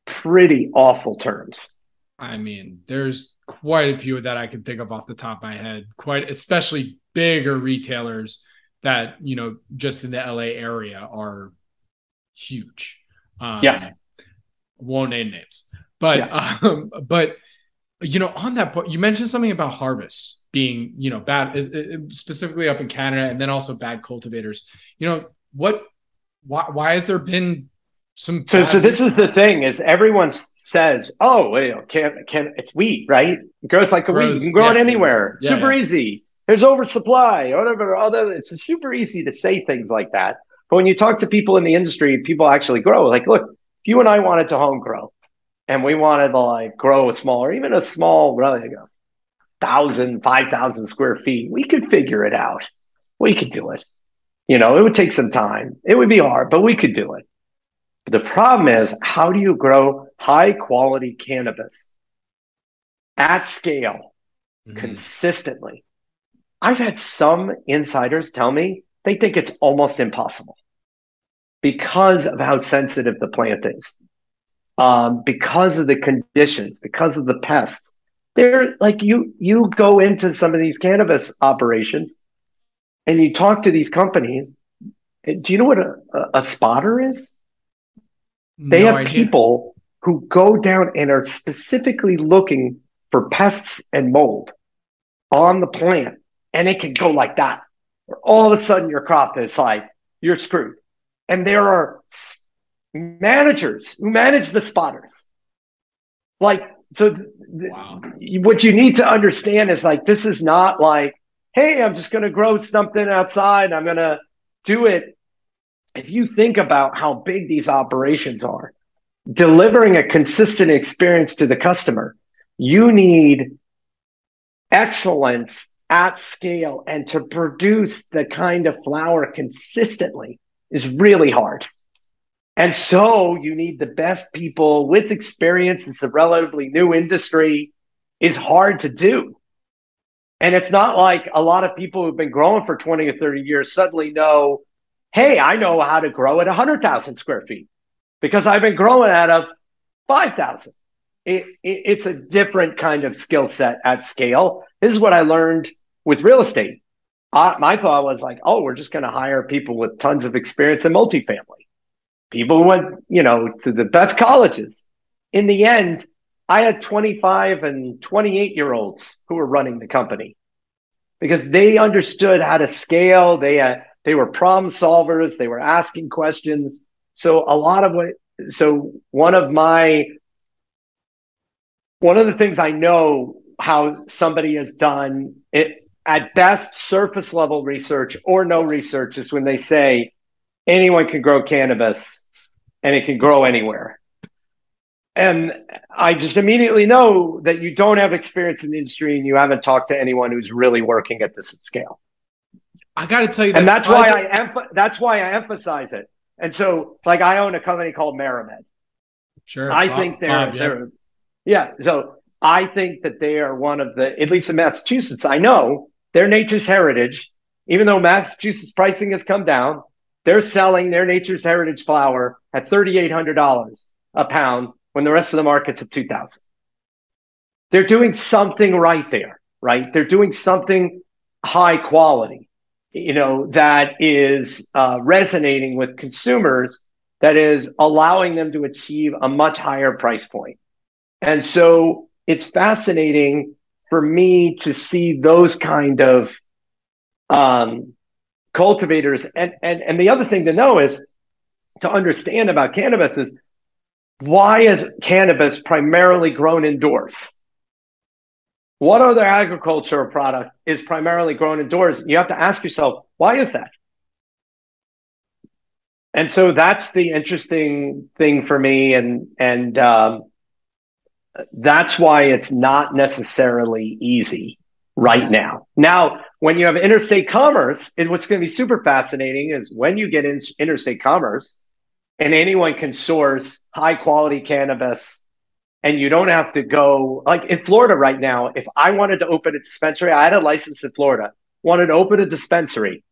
pretty awful terms. I mean, there's quite a few that I can think of off the top of my head, quite especially bigger retailers that, you know, just in the LA area are huge. Um, yeah. Won't name names, but, yeah. um, but, you know, on that point, you mentioned something about harvests being you know bad is, specifically up in Canada and then also bad cultivators. You know what? Why, why has there been some? So so this is the thing is everyone says oh well, can can it's wheat right? It grows like a grows, wheat. You can grow yeah, it anywhere. Yeah, super yeah. easy. There's oversupply or whatever. Other it's super easy to say things like that. But when you talk to people in the industry, people actually grow. Like, look, if you and I wanted to home grow, and we wanted to like grow a smaller, even a small, really, thousand, five thousand square feet, we could figure it out. We could do it. You know, it would take some time. It would be hard, but we could do it. But the problem is, how do you grow high quality cannabis at scale mm-hmm. consistently? I've had some insiders tell me they think it's almost impossible because of how sensitive the plant is, um, because of the conditions, because of the pests they're like you you go into some of these cannabis operations and you talk to these companies. Do you know what a, a spotter is? No they have idea. people who go down and are specifically looking for pests and mold on the plant and it can go like that. Or all of a sudden your crop is like you're screwed. And there are managers who manage the spotters. Like so wow. what you need to understand is like this is not like hey i'm just going to grow something outside i'm going to do it if you think about how big these operations are, delivering a consistent experience to the customer, you need excellence at scale and to produce the kind of flower consistently is really hard. And so you need the best people with experience. It's a relatively new industry, is hard to do. And it's not like a lot of people who've been growing for 20 or 30 years suddenly know, hey, I know how to grow at 100,000 square feet because I've been growing out of 5,000. It, it, it's a different kind of skill set at scale. This is what I learned with real estate. I, my thought was like, oh, we're just going to hire people with tons of experience in multifamily. People went, you know, to the best colleges. In the end, I had 25 and 28 year olds who were running the company because they understood how to scale. They had, they were problem solvers. They were asking questions. So a lot of what, so one of my, one of the things I know how somebody has done it at best surface level research or no research is when they say anyone can grow cannabis and it can grow anywhere. And I just immediately know that you don't have experience in the industry and you haven't talked to anyone who's really working at this at scale. I got to tell you, and that's why I emph- that's why I emphasize it. And so, like, I own a company called MariMed. Sure, I Bob, think they're Bob, yeah. they're yeah. So I think that they are one of the at least in Massachusetts. I know their nature's heritage, even though Massachusetts pricing has come down, they're selling their nature's heritage flower at $3,800 a pound when the rest of the market's at 2000 They're doing something right there, right? They're doing something high quality, you know, that is uh, resonating with consumers, that is allowing them to achieve a much higher price point. And so it's fascinating for me to see those kind of um, cultivators. And, and, and the other thing to know is to understand about cannabis is why is cannabis primarily grown indoors? What other agricultural product is primarily grown indoors? You have to ask yourself, why is that? And so that's the interesting thing for me. And, and, um, that's why it's not necessarily easy right now. Now, when you have interstate commerce, and what's going to be super fascinating is when you get in interstate commerce and anyone can source high quality cannabis and you don't have to go like in Florida right now. If I wanted to open a dispensary, I had a license in Florida, wanted to open a dispensary.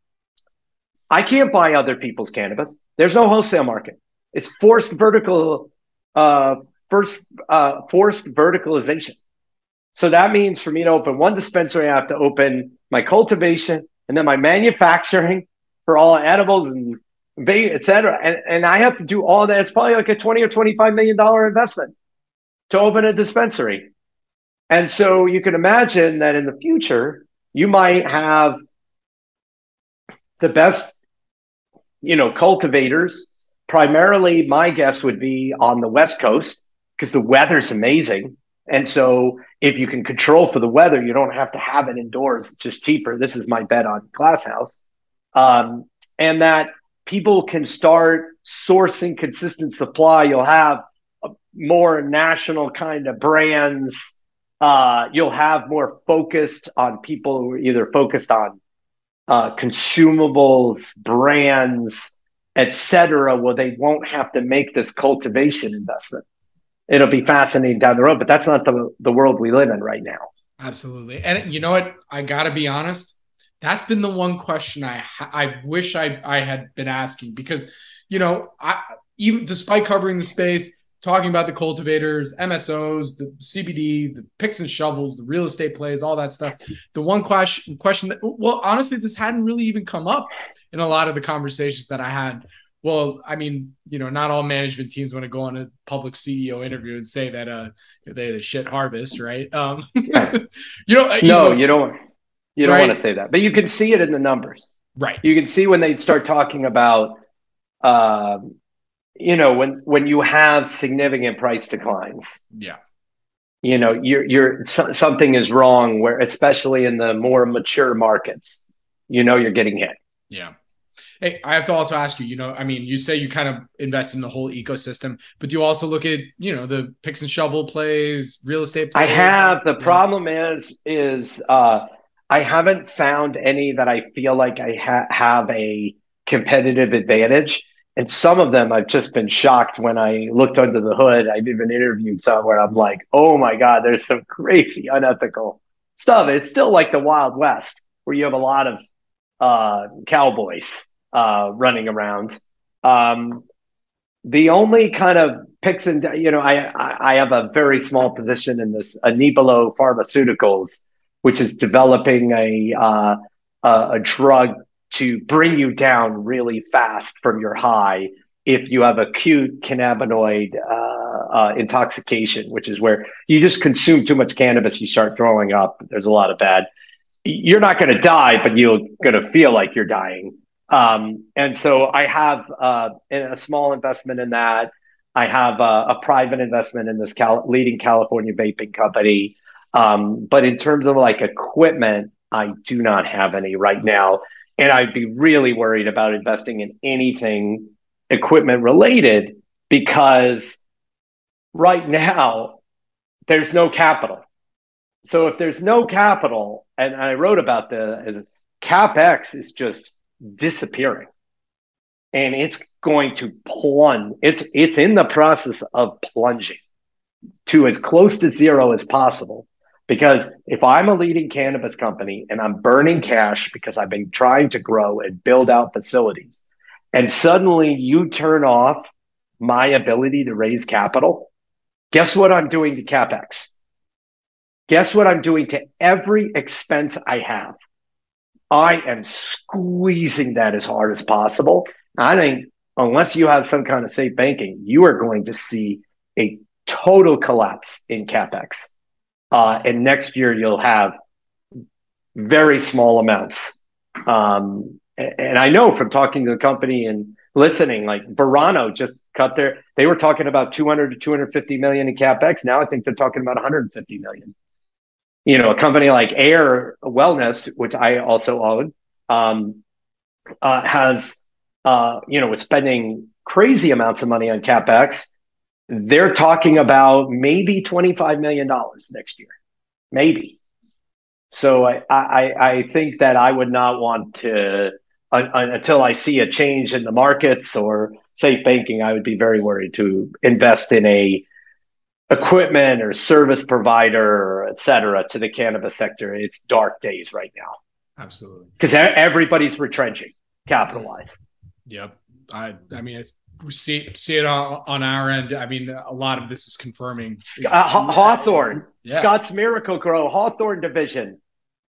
I can't buy other people's cannabis. There's no wholesale market. It's forced vertical uh, first uh, forced verticalization. So that means for me to open one dispensary, I have to open my cultivation and then my manufacturing for all edibles and et cetera. And, and I have to do all that. It's probably like a 20 or $25 million investment to open a dispensary. And so you can imagine that in the future, you might have the best, you know, cultivators. Primarily, my guess would be on the West Coast because the weather's amazing. And so if you can control for the weather, you don't have to have it indoors. It's just cheaper. This is my bet on Glass House. Um, and that people can start sourcing consistent supply. You'll have more national kind of brands. Uh, you'll have more focused on people who are either focused on uh, consumables, brands, etc., where they won't have to make this cultivation investment it'll be fascinating down the road. But that's not the the world we live in right now. Absolutely, and you know what? I got to be honest. That's been the one question I I wish I I had been asking because you know I even despite covering the space, talking about the cultivators, MSOs, the CBD, the picks and shovels, the real estate plays, all that stuff. The one question question that well, honestly, this hadn't really even come up in a lot of the conversations that I had well, I mean, you know, not all management teams want to go on a public CEO interview and say that uh they had a shit harvest, right? Um, you know, no, you, know, you don't. You don't right? want to say that, but you can see it in the numbers, right? You can see when they start talking about, uh, you know, when when you have significant price declines. Yeah. You know, you're you're so, something is wrong where, especially in the more mature markets, you know, you're getting hit. Yeah. Hey, I have to also ask you, you know, I mean, you say you kind of invest in the whole ecosystem, but do you also look at, you know, the picks and shovel plays, real estate plays? I have. The problem is, is uh, I haven't found any that I feel like I ha- have a competitive advantage. And some of them I've just been shocked when I looked under the hood. I've even interviewed some where I'm like, oh my God, there's some crazy unethical stuff. It's still like the Wild West where you have a lot of uh, cowboys uh, running around. Um, the only kind of picks and you know, I I have a very small position in this Anebulo Pharmaceuticals, which is developing a uh, a, a drug to bring you down really fast from your high if you have acute cannabinoid uh, uh, intoxication, which is where you just consume too much cannabis, you start throwing up. There's a lot of bad. You're not going to die, but you're going to feel like you're dying. Um, and so I have uh, a small investment in that. I have a, a private investment in this Cal- leading California vaping company. Um, but in terms of like equipment, I do not have any right now. And I'd be really worried about investing in anything equipment related because right now there's no capital. So if there's no capital, and I wrote about the as capex is just disappearing. And it's going to plunge it's it's in the process of plunging to as close to zero as possible. Because if i'm a leading cannabis company and i'm burning cash because i've been trying to grow and build out facilities and suddenly you turn off my ability to raise capital guess what i'm doing to capex? Guess what i'm doing to every expense i have I am squeezing that as hard as possible. I think unless you have some kind of safe banking, you are going to see a total collapse in capex. Uh, and next year you'll have very small amounts. Um, and I know from talking to the company and listening, like Verano just cut their, they were talking about 200 to 250 million in capex. Now I think they're talking about 150 million you know, a company like Ayr Wellness, which I also own, um, uh, has, uh, you know, was spending crazy amounts of money on capex. They're talking about maybe $25 million next year, maybe. So I, I, I think that I would not want to, uh, until I see a change in the markets or safe banking, I would be very worried to invest in a equipment or service provider, et cetera, to the cannabis sector. It's dark days right now. Absolutely. Because everybody's retrenching capital wise. Yep. I, I mean, we see see it on, on our end. I mean, a lot of this is confirming. Uh, Hawthorne, yeah. Scotts Miracle-Gro, Hawthorne division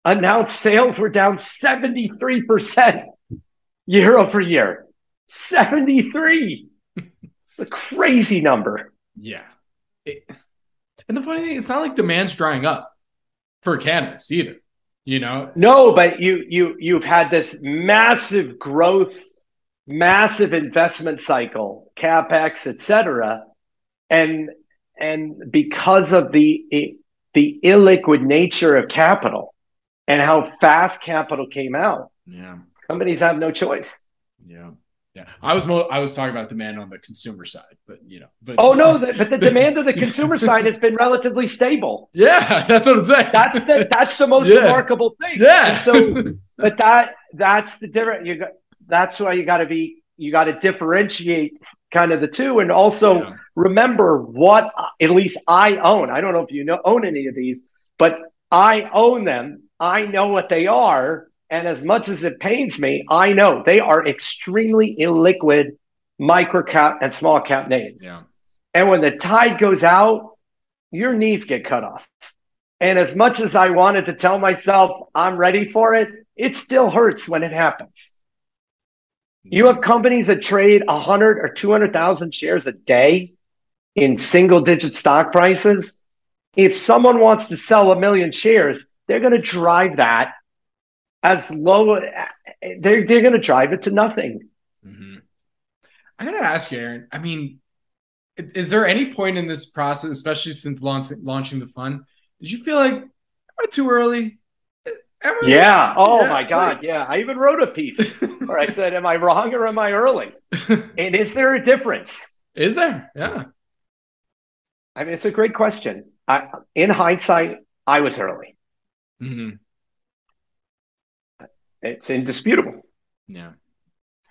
announced sales were down 73% year over year. 73. it's a crazy number. Yeah it, and the funny thing, it's not like demand's drying up for cannabis either. You know, no, but you you you've had this massive growth, massive investment cycle, capex, etc., and and because of the the illiquid nature of capital and how fast capital came out, yeah, companies have no choice. Yeah. Yeah, I was mo- I was talking about demand on the consumer side, but you know, but oh no, the, but the demand of the consumer side has been relatively stable. Yeah, that's what I'm saying. That's the that's the most yeah. remarkable thing. Yeah. And so, but that that's the different. You got that's why you got to be you got to differentiate kind of the two, and also yeah. remember what at least I own. I don't know if you know own any of these, but I own them. I know what they are and as much as it pains me, I know they are extremely illiquid micro cap and small cap names. Yeah. And when the tide goes out, your knees get cut off. And as much as I wanted to tell myself I'm ready for it, it still hurts when it happens. You have companies that trade 100 or 200,000 shares a day in single digit stock prices. If someone wants to sell a million shares, they're going to drive that as low. They're they're going to drive it to nothing. Mm-hmm. I gotta ask you, Aaron. I mean, is there any point in this process, especially since launching launching the fund, did you feel like am I too early? Yeah. Oh yeah. my God. Yeah. I even wrote a piece where I said, "Am I wrong or am I early?" and is there a difference? Is there? Yeah. I mean, it's a great question. I, in hindsight, I was early. Mm-hmm. It's indisputable. Yeah.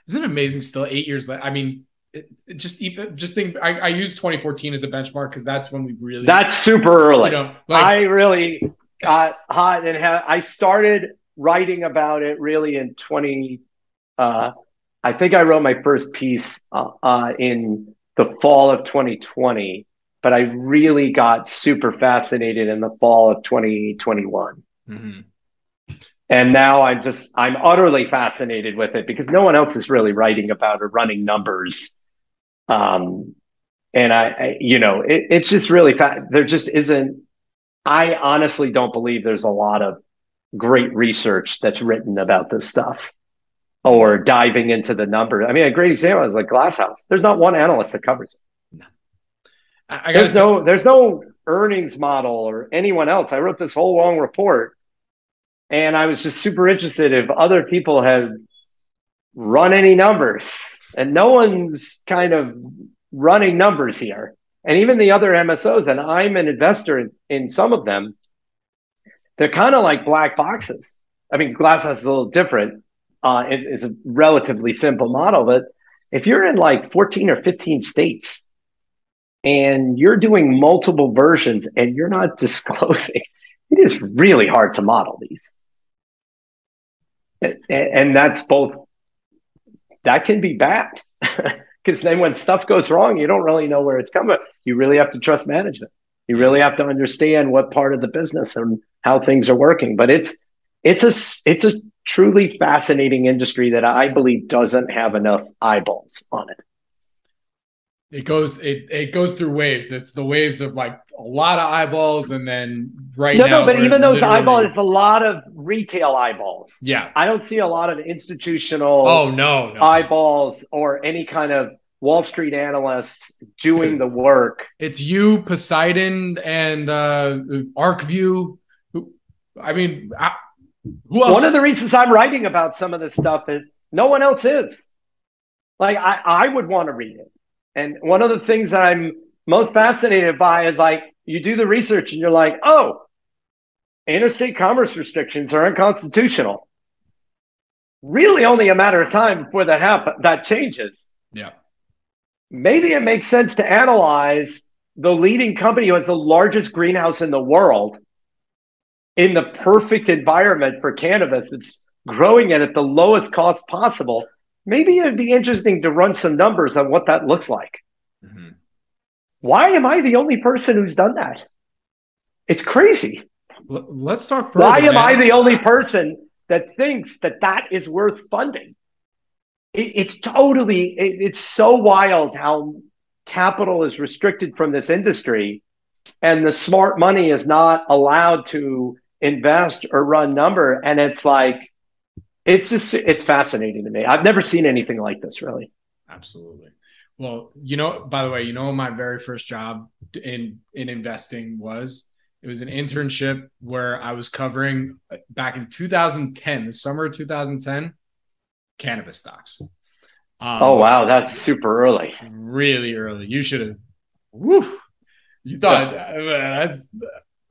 Isn't it amazing? Still eight years later. I mean, it, it just even just think. I, I use 2014 as a benchmark because that's when we really. That's super early. You know, like, I really got hot and ha- I started writing about it really in 20. Uh, I think I wrote my first piece uh, uh, in the fall of 2020, but I really got super fascinated in the fall of 2021. Mm-hmm. And now I'm just, I'm utterly fascinated with it because no one else is really writing about or running numbers. Um, and I, I you know, it, it's just really, fa- there just isn't, I honestly don't believe there's a lot of great research that's written about this stuff or diving into the numbers I mean, a great example is like Glass House. There's not one analyst that covers it. No. I, there's no there's no earnings model or anyone else. I wrote this whole long report, and I was just super interested if other people had run any numbers, and no one's kind of running numbers here. And even the other MSOs, and I'm an investor in, in some of them, they're kind of like black boxes. I mean, Glass House is a little different uh, it, it's a relatively simple model, but if you're in like 14 or 15 states and you're doing multiple versions and you're not disclosing, it is really hard to model these. And, that's both, that can be bad because then when stuff goes wrong, you don't really know where it's coming. You really have to trust management. You really have to understand what part of the business and how things are working. But it's it's a it's a truly fascinating industry that I believe doesn't have enough eyeballs on it. It goes it it goes through waves. It's the waves of like a lot of eyeballs, and then right no, now. No, but even those literally... eyeballs, it's a lot of retail eyeballs. Yeah, I don't see a lot of institutional. Oh no, no. eyeballs or any kind of Wall Street analysts doing Dude, the work. It's you, Poseidon, and uh, ArcView. I mean, I, one of the reasons I'm writing about some of this stuff is no one else is. Like I, I would want to read it. And one of the things that I'm most fascinated by is like you do the research and you're like, oh, interstate commerce restrictions are unconstitutional. Really only a matter of time before that happen that changes. Yeah. Maybe it makes sense to analyze the leading company who has the largest greenhouse in the world in the perfect environment for cannabis that's growing it at the lowest cost possible, maybe it'd be interesting to run some numbers on what that looks like. Mm-hmm. Why am I the only person who's done that? It's crazy. L- let's talk further. Why am man. I the only person that thinks that that is worth funding? It, it's totally, it, it's so wild how capital is restricted from this industry and the smart money is not allowed to invest or run number. And it's like, it's just, it's fascinating to me. I've never seen anything like this really. Absolutely. Well, you know, by the way, you know, my very first job in, in investing was, it was an internship where I was covering back in 2010, the summer of 2010, cannabis stocks. Um, oh wow, that's super early. Really early. You should have. Woo, you thought yeah. Uh, that's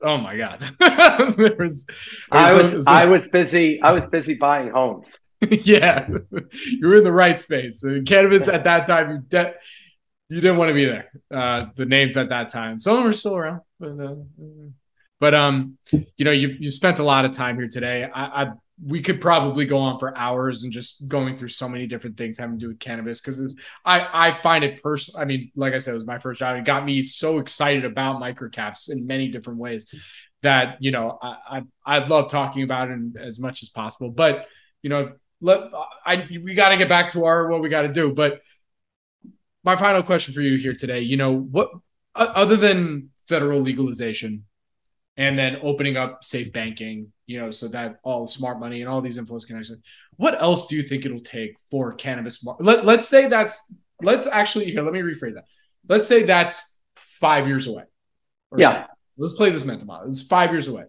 oh my god. There was, i was i was busy i was busy buying homes. Yeah. You were in the right space. Cannabis at that time you, de- you didn't want to be there. Uh, the names at that time. Some of them are still around but, uh, but um you know you you spent a lot of time here today. I, I we could probably go on for hours and just going through so many different things having to do with cannabis because I I find it personal. I mean, like I said, it was my first job. It got me so excited about microcaps in many different ways that you know I I, I love talking about it as much as possible. But you know, let I we got to get back to our what we got to do. But my final question for you here today, you know, what other than federal legalization and then opening up safe banking, you know, so that all smart money and all these influence connections. What else do you think it'll take for cannabis? Let, let's say that's, let's actually, here, let me rephrase that. Let's say that's five years away. Yeah. So. Let's play this mental model. It's five years away.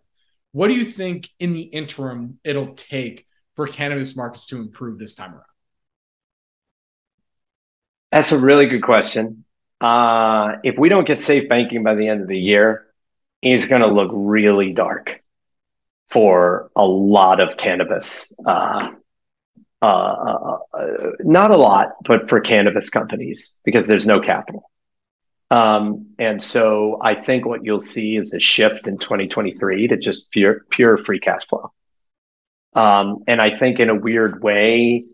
What do you think in the interim it'll take for cannabis markets to improve this time around? That's a really good question. Uh, if we don't get safe banking by the end of the year, it's going to look really dark for a lot of cannabis. Uh, uh, uh, uh, not a lot, but for cannabis companies because there's no capital. Um, and so I think what you'll see is a shift in 2023 to just pure, pure free cash flow. Um, and I think in a weird way,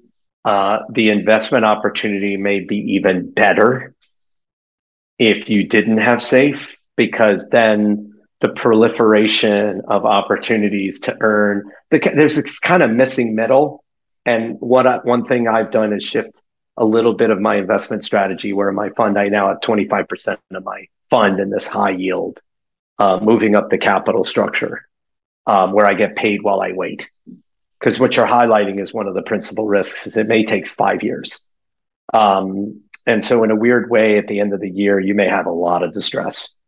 uh, the investment opportunity may be even better if you didn't have safe, because then the proliferation of opportunities to earn the, there's this kind of missing middle. And what I, one thing I've done is shift a little bit of my investment strategy where my fund, I now have 25% of my fund in this high yield, uh, moving up the capital structure um, where I get paid while I wait. Because what you're highlighting is one of the principal risks is it may take five years. Um, and so in a weird way, at the end of the year, you may have a lot of distress,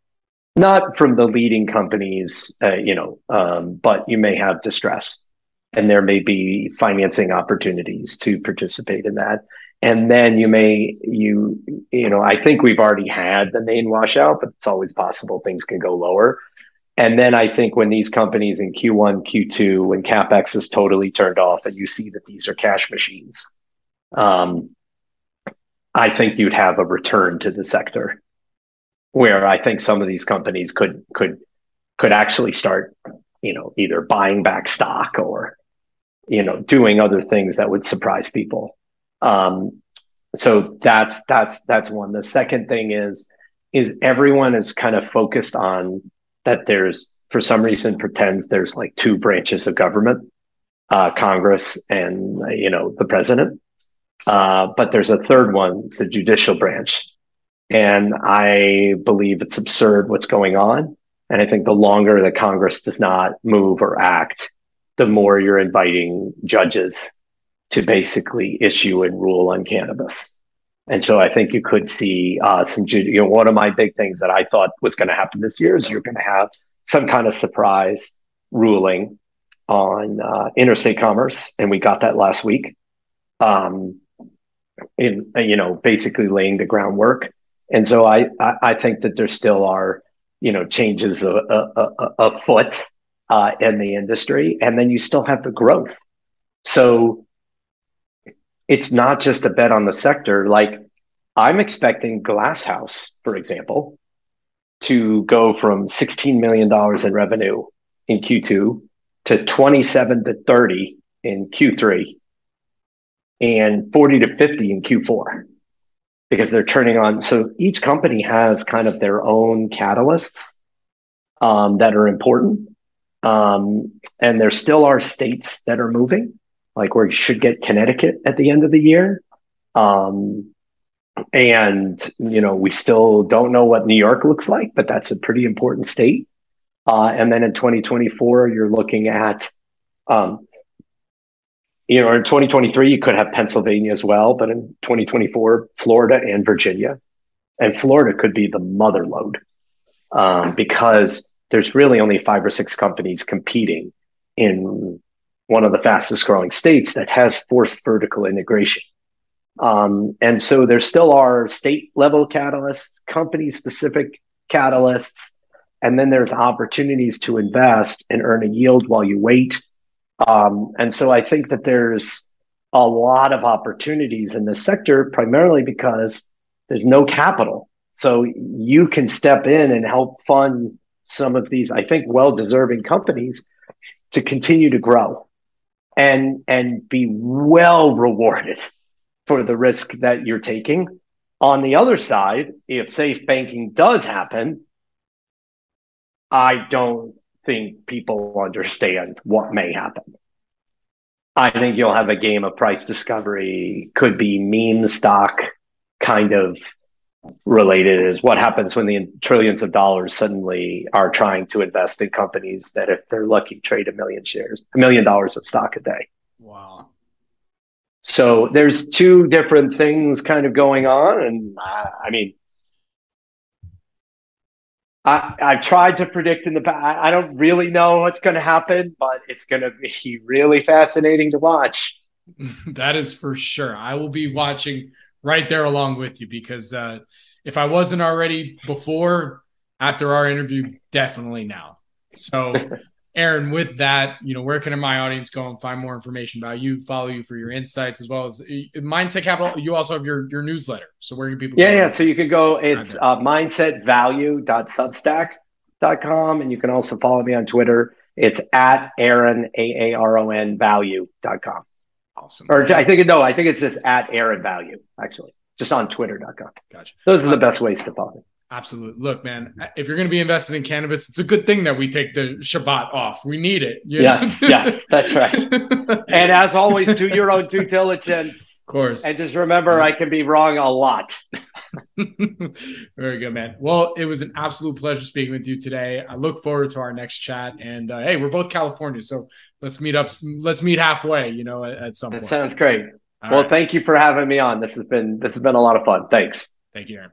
not from the leading companies, uh, you know, um, but you may have distress and there may be financing opportunities to participate in that. And then you may you you know i think we've already had the main washout but it's always possible things can go lower. And then i think when these companies in q1 q2 when capex is totally turned off and you see that these are cash machines um, i think you'd have a return to the sector where i think some of these companies could could could actually start you know either buying back stock or you know doing other things that would surprise people um, so that's that's that's one. The second thing is is everyone is kind of focused on that. There's for some reason pretends there's like two branches of government, uh, Congress and you know the president. Uh, but there's a third one, the judicial branch, and I believe it's absurd what's going on. And I think the longer that Congress does not move or act, the more you're inviting judges to basically issue and rule on cannabis. And so I think you could see uh, some, you know, one of my big things that I thought was going to happen this year is you're going to have some kind of surprise ruling on uh, interstate commerce. And we got that last week. Um, in, you know, basically laying the groundwork. And so I, I, think that there still are, you know, changes afoot uh, in the industry. And then you still have the growth. So it's not just a bet on the sector. Like I'm expecting Glass House, for example, to go from $16 million in revenue in Q2 to 27 to 30 in Q3 and 40 to 50 in Q4 because they're turning on. So each company has kind of their own catalysts um, that are important. Um, and there still are states that are moving like we should get Connecticut at the end of the year. Um, and you know, we still don't know what New York looks like, but that's a pretty important state. Uh, and then in 2024, you're looking at, um, you know, in 2023, you could have Pennsylvania as well, but in 2024, Florida and Virginia, and Florida could be the mother load um, because there's really only five or six companies competing in one of the fastest growing states that has forced vertical integration. Um, and so there still are state level catalysts, company specific catalysts, and then there's opportunities to invest and earn a yield while you wait. Um, and so I think that there's a lot of opportunities in this sector, primarily because there's no capital. So you can step in and help fund some of these, I think, well deserving companies to continue to grow and and be well rewarded for the risk that you're taking. On the other side, if safe banking does happen, I don't think people understand what may happen. I think you'll have a game of price discovery, could be meme stock kind of related is what happens when the trillions of dollars suddenly are trying to invest in companies that if they're lucky trade a million shares a million dollars of stock a day wow so there's two different things kind of going on and uh, i mean I, I've tried to predict in the past. I don't really know what's going to happen, but it's going to be really fascinating to watch. that is for sure. I will be watching right there along with you because uh, if I wasn't already before, after our interview, definitely now. So Aaron, with that, you know, where can my audience go and find more information about you, follow you for your insights, as well as uh, Mindset Capital? You also have your your newsletter. So where can people? Yeah, yeah. So you can go. It's uh, mindsetvalue.substack.com, and you can also follow me on Twitter. It's at Aaron A A R O N value.com. Awesome. Or I think no, I think it's just at Aaron Value actually, just on Twitter.com. Gotcha. Those are the best ways to follow me. Absolutely. Look, man, if you're going to be invested in cannabis, it's a good thing that we take the Shabbat off. We need it. Yes, yes, that's right. and as always, do your own due diligence. Of course. And just remember, I can be wrong a lot. Very good, man. Well, it was an absolute pleasure speaking with you today. I look forward to our next chat. And uh, hey, we're both California, so let's meet up. Let's meet halfway. You know, at, at some that point. sounds great. All well, right. thank you for having me on. This has been this has been a lot of fun. Thanks. Thank you, Aaron.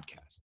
podcast.